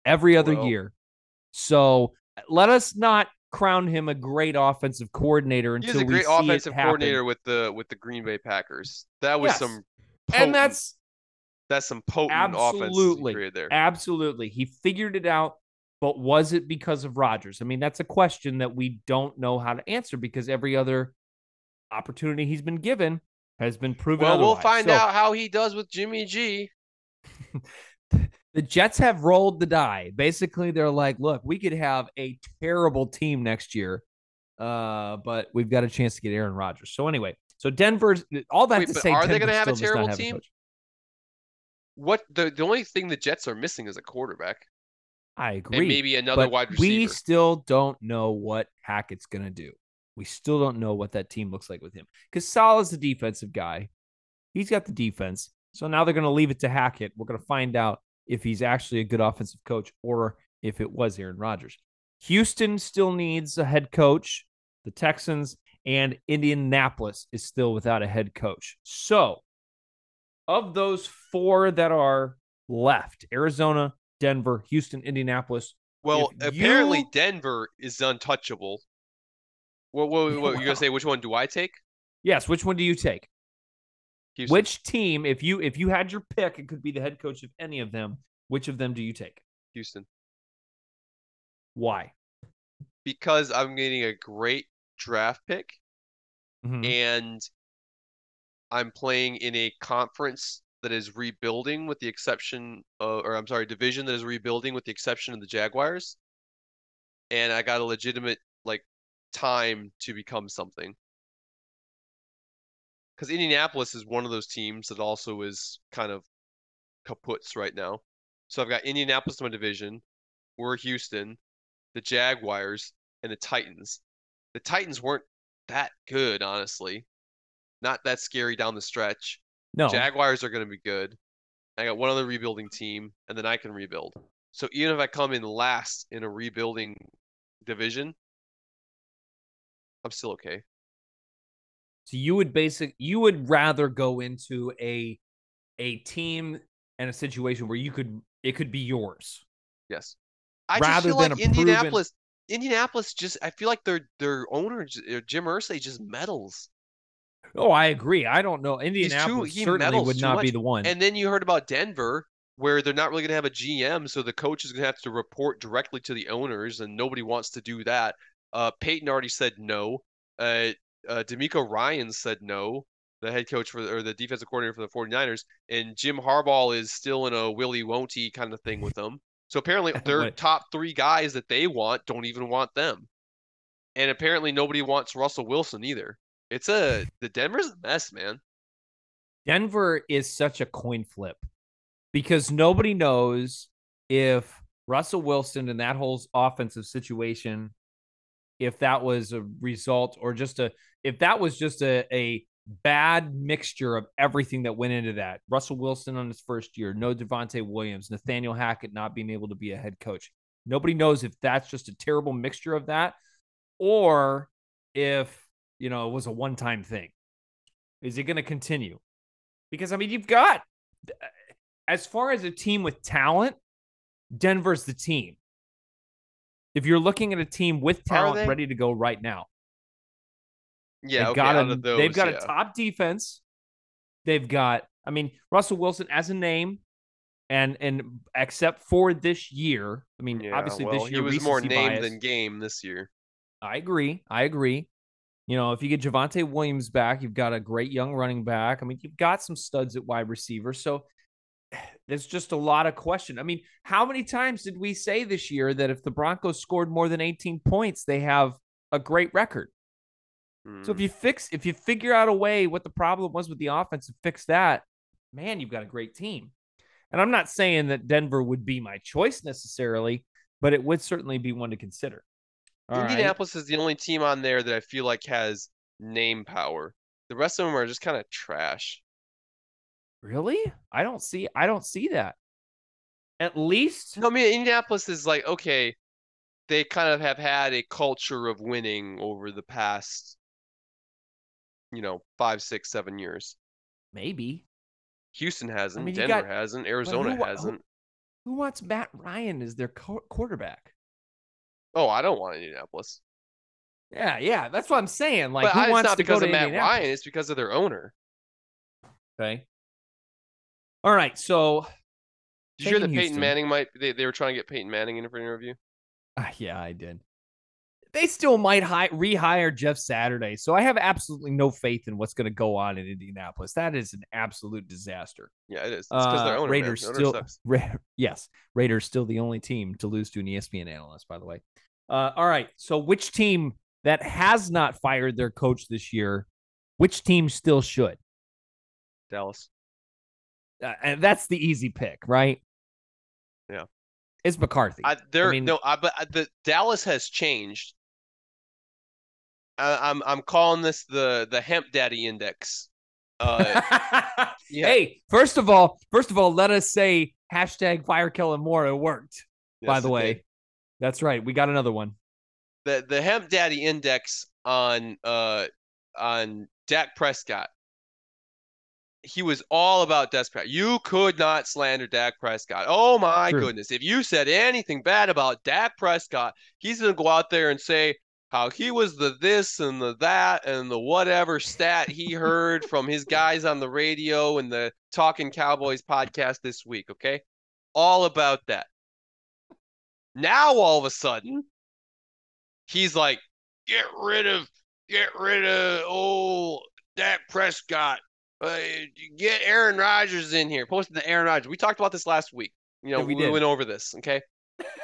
Every other Well- year. So let us not crown him a great offensive coordinator until is a great offensive coordinator with the with the Green Bay Packers. That was Yes. some And that's that's some potent Absolutely. he there. Absolutely. He figured it out, but was it because of Rodgers? I mean, that's a question that we don't know how to answer because every other opportunity he's been given has been proven Well, we'll find So, out how he does with Jimmy G. The Jets have rolled the die. Basically, they're like, look, we could have a terrible team next year, uh, but we've got a chance to get Aaron Rodgers. So anyway, so Denver's all that Wait, to say, are they Denver gonna have a still does not terrible have team? coach. What the the only thing the Jets are missing is a quarterback I agree. and maybe another but wide we still don't know what Hackett's going to do. We still don't know what that team looks like with him because Salah's the defensive guy. He's got the defense. So now they're going to leave it to Hackett. We're going to find out if he's actually a good offensive coach or if it was Aaron Rodgers. Houston still needs a head coach. The Texans and Indianapolis is still without a head coach. So, of those four that are left, Arizona, Denver, Houston, Indianapolis, Well, apparently you- Denver is untouchable. What what, what you Wow. gonna say? Which one do I take? Yes, which one do you take? Houston. Which team, if you if you had your pick, it could be the head coach of any of them. Which of them do you take? Houston. Why? Because I'm getting a great draft pick Mhm. and I'm playing in a conference that is rebuilding with the exception of, or I'm sorry, division that is rebuilding with the exception of the Jaguars. And I got a legitimate like time to become something. Because Indianapolis is one of those teams that also is kind of kaputs right now. So I've got Indianapolis in my division. We're Houston, the Jaguars, and the Titans. The Titans weren't that good, honestly. Not that scary down the stretch. No, Jaguars are going to be good. I got one other rebuilding team, and then I can rebuild. So even if I come in last in a rebuilding division, I'm still okay. So you would basic you would rather go into a a team and a situation where you could it could be yours. Yes. I just Rather feel than like a proven- Indianapolis Indianapolis just I feel like their their owner uh, Jim Irsay just meddles. Oh, I agree. I don't know. Indianapolis he certainly would too not be the one. And then you heard about Denver where they're not really going to have a GM, so the coach is going to have to report directly to the owners, and nobody wants to do that. Uh, Peyton already said no. Uh, uh, DeMeco Ryan said no, the head coach for or the defensive coordinator for the 49ers, and Jim Harbaugh is still in a willy won't he kind of thing with them. So apparently their top three guys that they want don't even want them. And apparently nobody wants Russell Wilson either. It's a the Denver's a mess, man. Denver is such a coin flip because nobody knows if Russell Wilson and that whole offensive situation, if that was a result or just a, if that was just a, a bad mixture of everything that went into that. Russell Wilson on his first year, no Devontae Williams, Nathaniel Hackett not being able to be a head coach. Nobody knows if that's just a terrible mixture of that or if, you know, it was a one time thing. Is it going to continue? Because I mean, you've got uh, as far as a team with talent, Denver's the team. If you're looking at a team with talent ready to go right now, Yeah, they've okay, got a those, they've got yeah. a top defense. They've got, I mean, Russell Wilson as a name, and and except for this year, I mean, Yeah, obviously well, this year he was more name bias- than game this year. I agree. I agree. You know, if you get Javonte Williams back, you've got a great young running back. I mean, you've got some studs at wide receiver. So there's just a lot of question. I mean, how many times did we say this year that if the Broncos scored more than 18 points, they have a great record? So if Mm. you fix, if you figure out a way what the problem was with the offense and fix that, man, you've got a great team. And I'm not saying that Denver would be my choice necessarily, but it would certainly be one to consider. All right. Indianapolis is the only team on there that I feel like has name power. The rest of them are just kind of trash. Really? I don't see I don't see that. At least No, I mean Indianapolis is like okay, they kind of have had a culture of winning over the past, you know, five, six, seven years. maybe. Houston hasn't, mean, Denver got- hasn't, Arizona who- hasn't. Who wants Matt Ryan as their co- quarterback? Oh, I don't want Indianapolis. Yeah, yeah, that's what I'm saying. Like but who I- it's wants not to because go to of Matt Ryan, it's because of their owner. Okay. All right, so Did you hear that Taking Peyton Manning might they, they were trying to get Peyton Manning in for an interview? Ah, yeah, I did. They still might hi- rehire Jeff Saturday, so I have absolutely no faith in what's going to go on in Indianapolis. That is an absolute disaster. Yeah, it is. It's because their Uh, owner. Raiders owner still. Ra- yes, Raiders still the only team to lose to an ESPN analyst, by the way. Uh, all right, so which team that has not fired their coach this year, which team still should? Dallas. Uh, and that's the easy pick, right? Yeah. it's McCarthy. I, there, mean- no, I, but I- the Dallas has changed. I, I'm I'm calling this the the hemp daddy index. Uh, yeah. Hey, first of all, first of all, let us say hashtag fire Kellen Moore. It worked, by the way. did. That's right. We got another one. the the hemp daddy index on uh on Dak Prescott. He was all about Dak Prescott. You could not slander Dak Prescott. Oh my True. goodness! If you said anything bad about Dak Prescott, he's gonna go out there and say how he was the this and the that and the whatever stat he heard from his guys on the radio and the Talking Cowboys podcast this week. Okay, all about that. Now all of a sudden, he's like, get rid of, get rid of old Dak Prescott. Uh, get Aaron Rodgers in here. Posting the Aaron Rodgers. We talked about this last week. You know, Yeah, we we, went over this. Okay,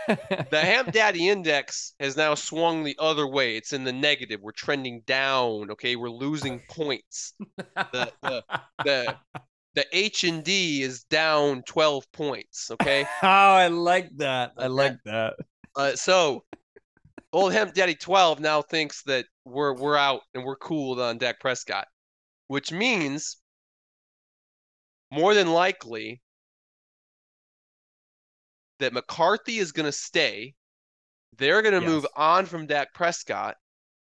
the Hemp Daddy Index has now swung the other way. It's in the negative. We're trending down. Okay, we're losing points. The the the, the H and D is down twelve points. Okay. oh, I like that. I like that. Uh, so old Hemp Daddy 12 now thinks that we're we're out and we're cooled on Dak Prescott, which means more than likely that McCarthy is going to stay. They're going to move on from Dak Prescott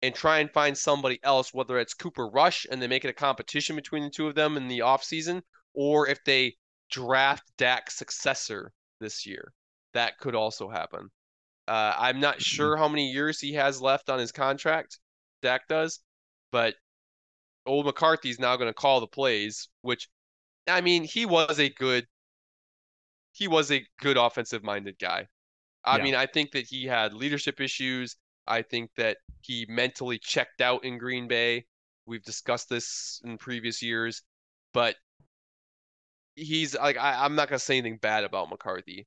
and try and find somebody else, whether it's Cooper Rush and they make it a competition between the two of them in the offseason, or if they draft Dak's successor this year. That could also happen. Uh, I'm not sure how many years he has left on his contract. Dak does, but old McCarthy's now going to call the plays, which I mean, he was a good he was a good offensive minded guy. I Yeah. mean, I think that he had leadership issues. I think that he mentally checked out in Green Bay. We've discussed this in previous years, but he's like I, I'm not gonna say anything bad about McCarthy.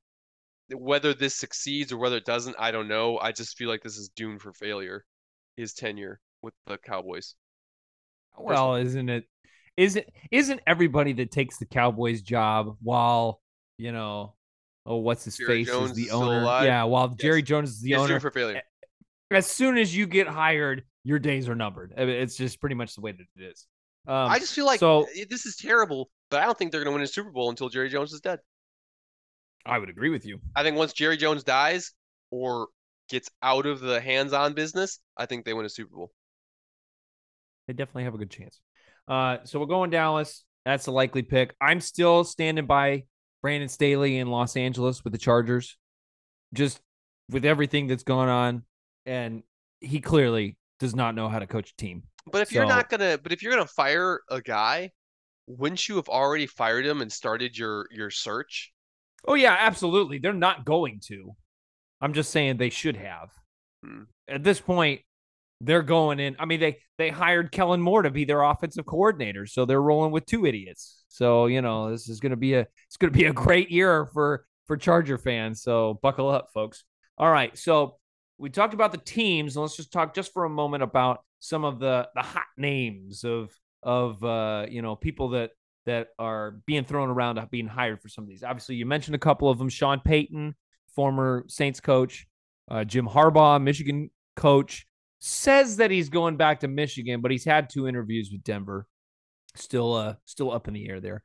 Whether this succeeds or whether it doesn't, I don't know. I just feel like this is doomed for failure. His tenure with the Cowboys. Well, isn't it? Isn't isn't everybody that takes the Cowboys job while you know? Oh, what's his Jerry face Jones is the owner? alive? Yeah, while Jerry Jones is the It's owner. for failure. As soon as you get hired, your days are numbered. I mean, it's just pretty much the way that it is. Um, I just feel like so- eh, this is terrible, but I don't think they're going to win a Super Bowl until Jerry Jones is dead. I would agree with you. I think once Jerry Jones dies or gets out of the hands-on business, I think they win a Super Bowl. They definitely have a good chance. Uh, so we're going Dallas. That's a likely pick. I'm still standing by Brandon Staley in Los Angeles with the Chargers, just with everything that's going on, and he clearly does not know how to coach a team. But if you're not gonna, but if you're gonna fire a guy, wouldn't you have already fired him and started your your search? Oh yeah, absolutely. They're not going to. I'm just saying they should have. Hmm. At this point, they're going in. I mean, they they hired Kellen Moore to be their offensive coordinator, so they're rolling with two idiots. So you know, this is going to be a it's going to be a great year for for Charger fans. So buckle up, folks. All right, so we talked about the teams. Let's just talk just for a moment about some of the the hot names of of uh, you know people that that are being thrown around being hired for some of these. Obviously, you mentioned a couple of them: Sean Payton, former Saints coach, uh, Jim Harbaugh, Michigan coach, says that he's going back to Michigan, but he's had two interviews with Denver. Still, uh, still up in the air there.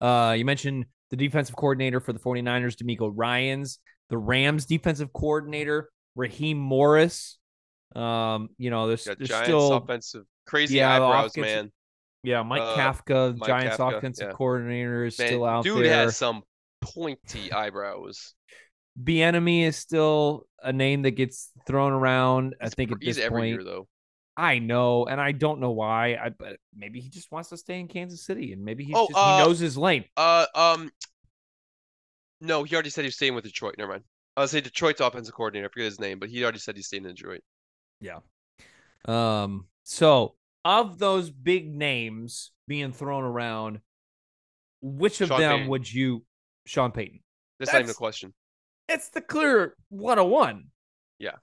Uh, you mentioned the defensive coordinator for the 49ers, DeMeco Ryans, the Rams defensive coordinator, Raheem Morris. Um, you know, there's, there's Giants still offensive, crazy Yeah, eyebrows, offensive- man. yeah, Mike Uh, Kafka, Mike Giants Kafka, offensive yeah. coordinator, is Man, still out dude there. Dude has some pointy eyebrows. Bieniemy is still a name that gets thrown around. I think at he's this point, year though. I know, and I don't know why. I but maybe he just wants to stay in Kansas City, and maybe he's Oh, just, uh, he knows his lane. Uh, um, no, he already said he was staying with Detroit. Never mind. I was say Detroit's offensive coordinator. I forget his name, but he already said he's staying in Detroit. Yeah. Um. So of those big names being thrown around, which of Sean them Payton. would you, Sean Payton? That's, not even a question. It's the clear one on one. Yeah.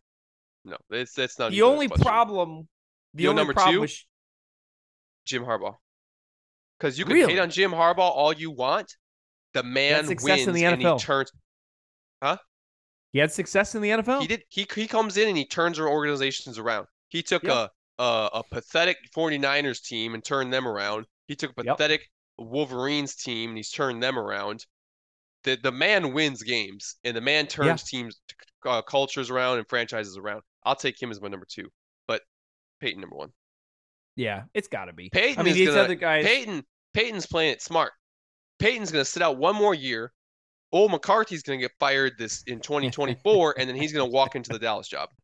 No, it's that's not The only problem, the You only number problem two? Jim Harbaugh. Because you can Really? hate on Jim Harbaugh all you want. The man wins in the and he NFL. Huh? he had success in the NFL. He did. He he comes in and he turns our organizations around. He took Yeah. a, a a pathetic 49ers team and turned them around. He took a Yep. pathetic Wolverines team and he's turned them around. The the man wins games and the man turns teams uh, cultures around and franchises around. I'll take him as my number two, but Peyton number one. Yeah, it's got to be. Peyton I mean, these gonna- other guys. Peyton Peyton's playing it smart. Peyton's gonna sit out one more year. Old McCarthy's gonna get fired this in 2024, and then he's gonna walk into the Dallas job.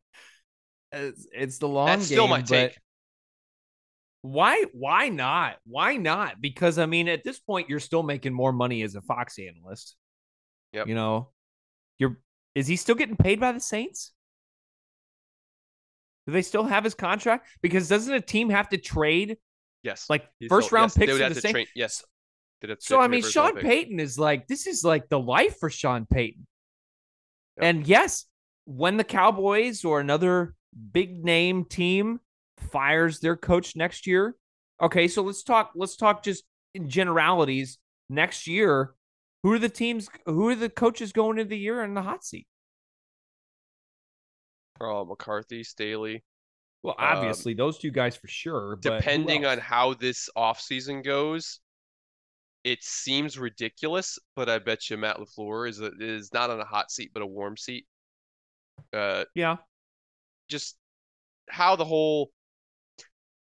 It's, it's the long That's still my but take. Why? Why not? Why not? Because I mean, at this point, you're still making more money as a Fox analyst. Yep. You know, you're. Is he still getting paid by the Saints? Do they still have his contract? Because doesn't a team have to trade Yes. like He's first still- round yes, picks have the Saints? yes. They'd have to So I mean, Sean. Payton is like this is like the life for Sean Payton. Yep. And yes, when the Cowboys or another big name team fires their coach next year, okay, so let's talk. Let's talk just in generalities. Next year, who are the teams? Who are the coaches going into the year in the hot seat? Oh, McCarthy, Staley. Well, Um, obviously those two guys for sure. Depending on how this offseason goes, It seems ridiculous, but I bet you Matt LaFleur is a, is not on a hot seat but a warm seat. Uh, Yeah. just how the whole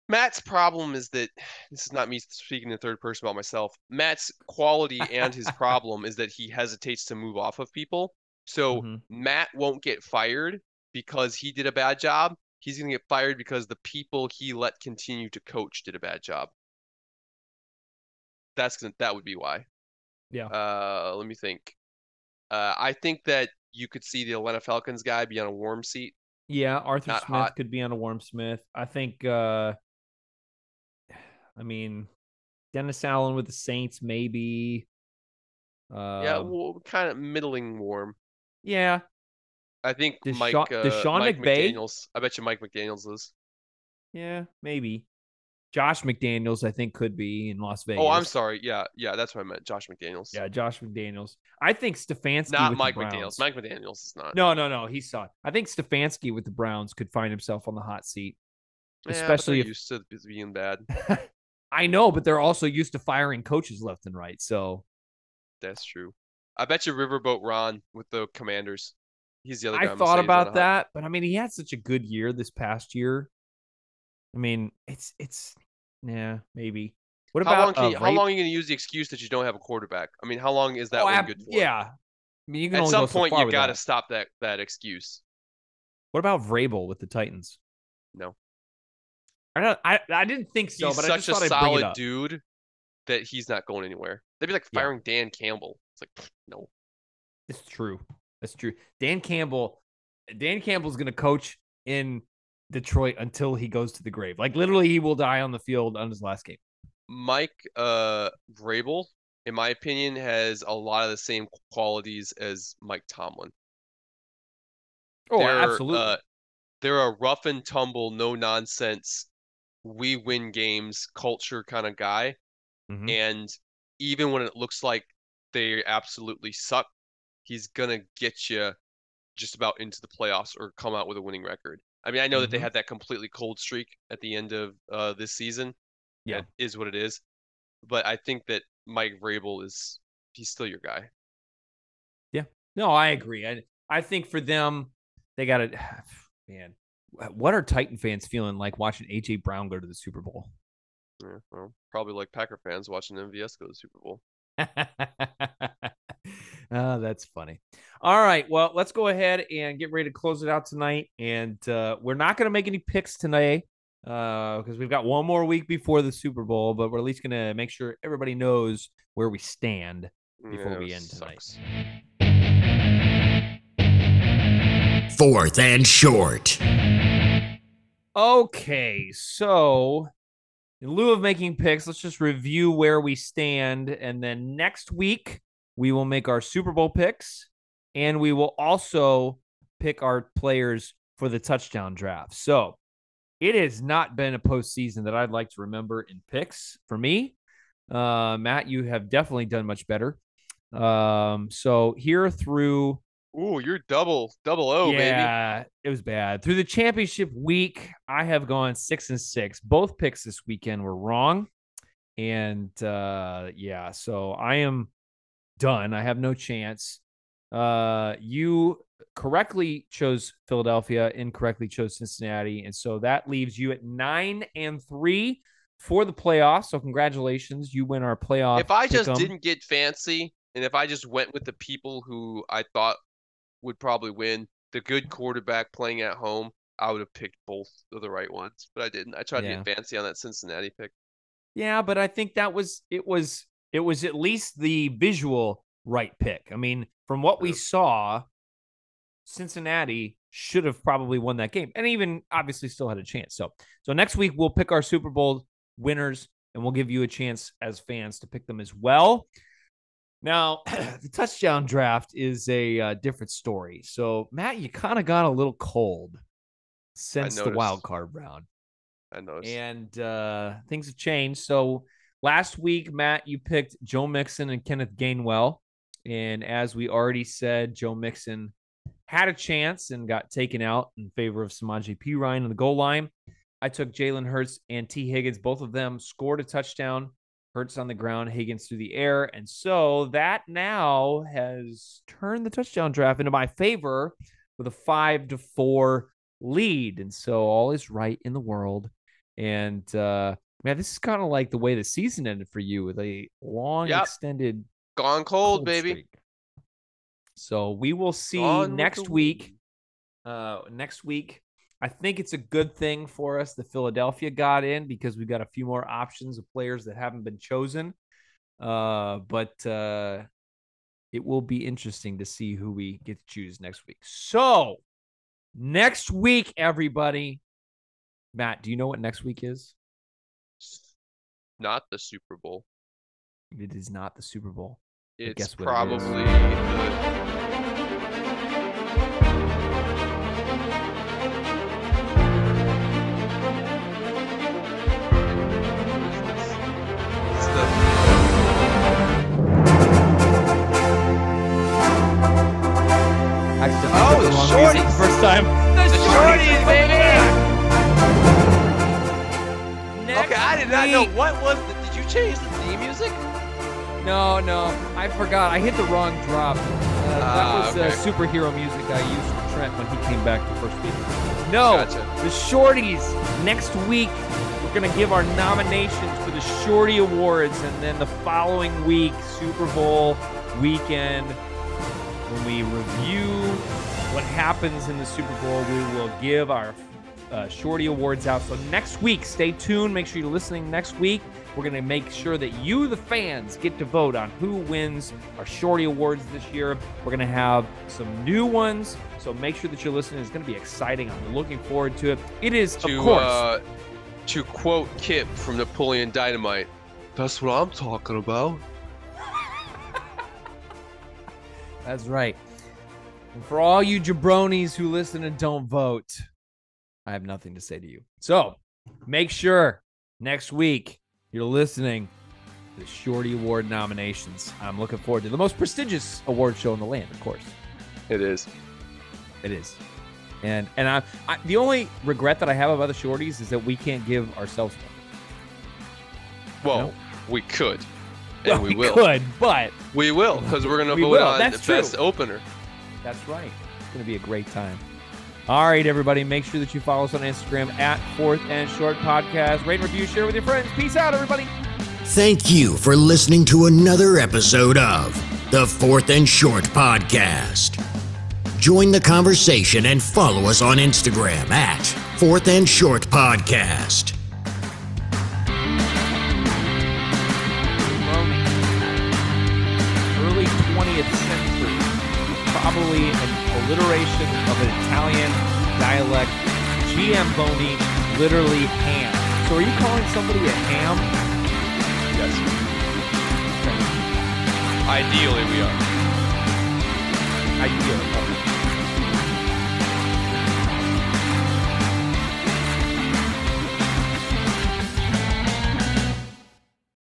Matt's problem is that this is not me speaking in third person about myself. Matt's quality and his problem is that he hesitates to move off of people. So Mhm. Matt won't get fired because he did a bad job. He's going to get fired because the people he let continue to coach did a bad job. That's gonna, that would be why. Yeah. Uh, let me think. Uh, I think that you could see the Atlanta Falcons guy be on a warm seat. Yeah, Arthur Not Smith hot. could be on a Warm Smith. I think uh I mean Dennis Allen with the Saints maybe. Uh Yeah, well, kind of middling warm. yeah. I think Desha- Mike uh, Deshaun Mike McVay? McDaniels. I bet you Mike McDaniels is. Yeah, maybe. Josh McDaniels, I think, could be in Las Vegas. Oh, I'm sorry. Yeah, yeah, that's what I meant. Josh McDaniels. Yeah, Josh McDaniels. I think Stefanski not with Mike the Browns. McDaniels. Mike McDaniels is not. No, no, no. He saw it. I think Stefanski with the Browns could find himself on the hot seat. Yeah, especially if- used to being bad. I know, but they're also used to firing coaches left and right. So That's true. I bet you Riverboat Ron with the Commanders. He's the other guy. I thought say is on a about that, but I mean, he had such a good year this past year. I mean, it's it's yeah, maybe. What How about long can uh, you, how long are you going to use the excuse that you don't have a quarterback? I mean, how long is that Oh, ab- good for? Yeah, I mean, At some so point, far you with got to stop that that excuse. What about Vrabel with the Titans? No. I don't. I, I didn't think so, He's but I just a thought I'd bring it solid up. dude that he's not going anywhere. They'd be like Yeah. firing Dan Campbell. It's like no. It's true. That's true. Dan Campbell. Dan Campbell's going to coach in Detroit until he goes to the grave. Like literally, he will die on the field on his last game. Mike uh Vrabel, in my opinion, has a lot of the same qualities as Mike Tomlin. Oh, they're, absolutely. Uh, they're a rough and tumble, no nonsense, we win games culture kind of guy. Mhm. And even when it looks like they absolutely suck, he's gonna get you just about into the playoffs or come out with a winning record. I mean, I know that they Mhm. had that completely cold streak at the end of uh, this season. Yeah. It is what it is. But I think that Mike Vrabel is he's still your guy. Yeah. No, I agree. I I think for them, they got to man. What are Titan fans feeling like watching AJ Brown go to the Super Bowl? Yeah, well, probably like Packer fans watching MVS go to the Super Bowl. oh, that's funny. All right. Well, let's go ahead and get ready to close it out tonight. And uh, we're not going to make any picks today because we've got one more week before the Super Bowl, but we're at least going to make sure everybody knows where we stand. Before Yeah, we end tonight. Fourth and short. Okay. So, in lieu of making picks, let's just review where we stand. And then next week, we will make our Super Bowl picks and we will also pick our players for the touchdown draft. So, it has not been a postseason that I'd like to remember in picks for me. Uh, Matt, you have definitely done much better. Um, so here through Ooh, you're double double O, baby. yeah, it was bad. Through the championship week, I have gone six and six. Both picks this weekend were wrong. And uh yeah, so I am done. I have no chance. Uh you correctly chose Philadelphia, incorrectly chose Cincinnati, and so that leaves you at nine and three for the playoffs. So congratulations, you win our playoff. If I just pick'em. didn't get fancy and if I just went with the people who I thought would probably win, the good quarterback playing at home, I would have picked both of the right ones. But I didn't. I tried Yeah. to get fancy on that Cincinnati pick. Yeah, but I think that was it was it was at least the visual right pick. I mean, from what we saw, Cincinnati should have probably won that game and even obviously still had a chance. So so next week we'll pick our Super Bowl winners and we'll give you a chance as fans to pick them as well. Now, the touchdown draft is a uh, different story. So, Matt, you kind of got a little cold since the wild card round I noticed. and uh, things have changed. So last week, Matt, you picked Joe Mixon and Kenneth Gainwell, and as we already said, Joe Mixon had a chance and got taken out in favor of Samaje Perine on the goal line. I took Jalen Hurts and Tee Higgins. Both of them scored a touchdown. Hurts on the ground, Higgins through the air. And so that now has turned the touchdown draft into my favor with a five to four lead. And so all is right in the world. And uh man, this is kind of like the way the season ended for you with a long Yep. extended Gone cold, baby. streak. So we will see Gone next the week. Uh, next week, I think it's a good thing for us that Philadelphia got in because we've got a few more options of players that haven't been chosen. Uh, but uh, it will be interesting to see who we get to choose next week. So next week, everybody. Matt, do you know what next week is? Not the Super Bowl. It is not the Super Bowl. It's guess what it probably is. The wrong music shorties. First time. The, shorties, baby! Okay, I did not know what was the did you change the theme music? No, no, I forgot. I hit the wrong drop. Uh, Ah, that was okay. uh, superhero music I used for Trent when he came back the first week. No, Gotcha. the shorties. Next week, we're gonna give our nominations for the Shorty Awards, and then the following week, Super Bowl weekend, when we review what happens in the Super Bowl, we will give our uh, Shorty Awards out. So next week, stay tuned. Make sure you're listening next week. We're going to make sure that you, the fans, get to vote on who wins our Shorty Awards this year. We're going to have some new ones. So make sure that you're listening. It's going to be exciting. I'm looking forward to it. It is, To of course. uh to quote Kip from Napoleon Dynamite, that's what I'm talking about. That's right. And for all you jabronis who listen and don't vote, I have nothing to say to you. So make sure next week you're listening to the Shorty Award nominations. I'm looking forward to the most prestigious award show in the land, of course. It is. It is. And and I, I the only regret that I have about the shorties is that we can't give ourselves one. Well, we could. And Well, we will. could, but We will, because we're gonna We vote will. on That's the true. best opener. That's right. It's going to be a great time. All right, everybody. Make sure that you follow us on Instagram at Fourth and Short Podcast. Rate and review, share with your friends. Peace out, everybody. Thank you for listening to another episode of the Fourth and Short Podcast. Join the conversation and follow us on Instagram at Fourth and Short Podcast. Probably an alliteration of an Italian dialect. G.M. Giamboni, literally ham. So are you calling somebody a ham? Yes. Ideally, we are. Ideally.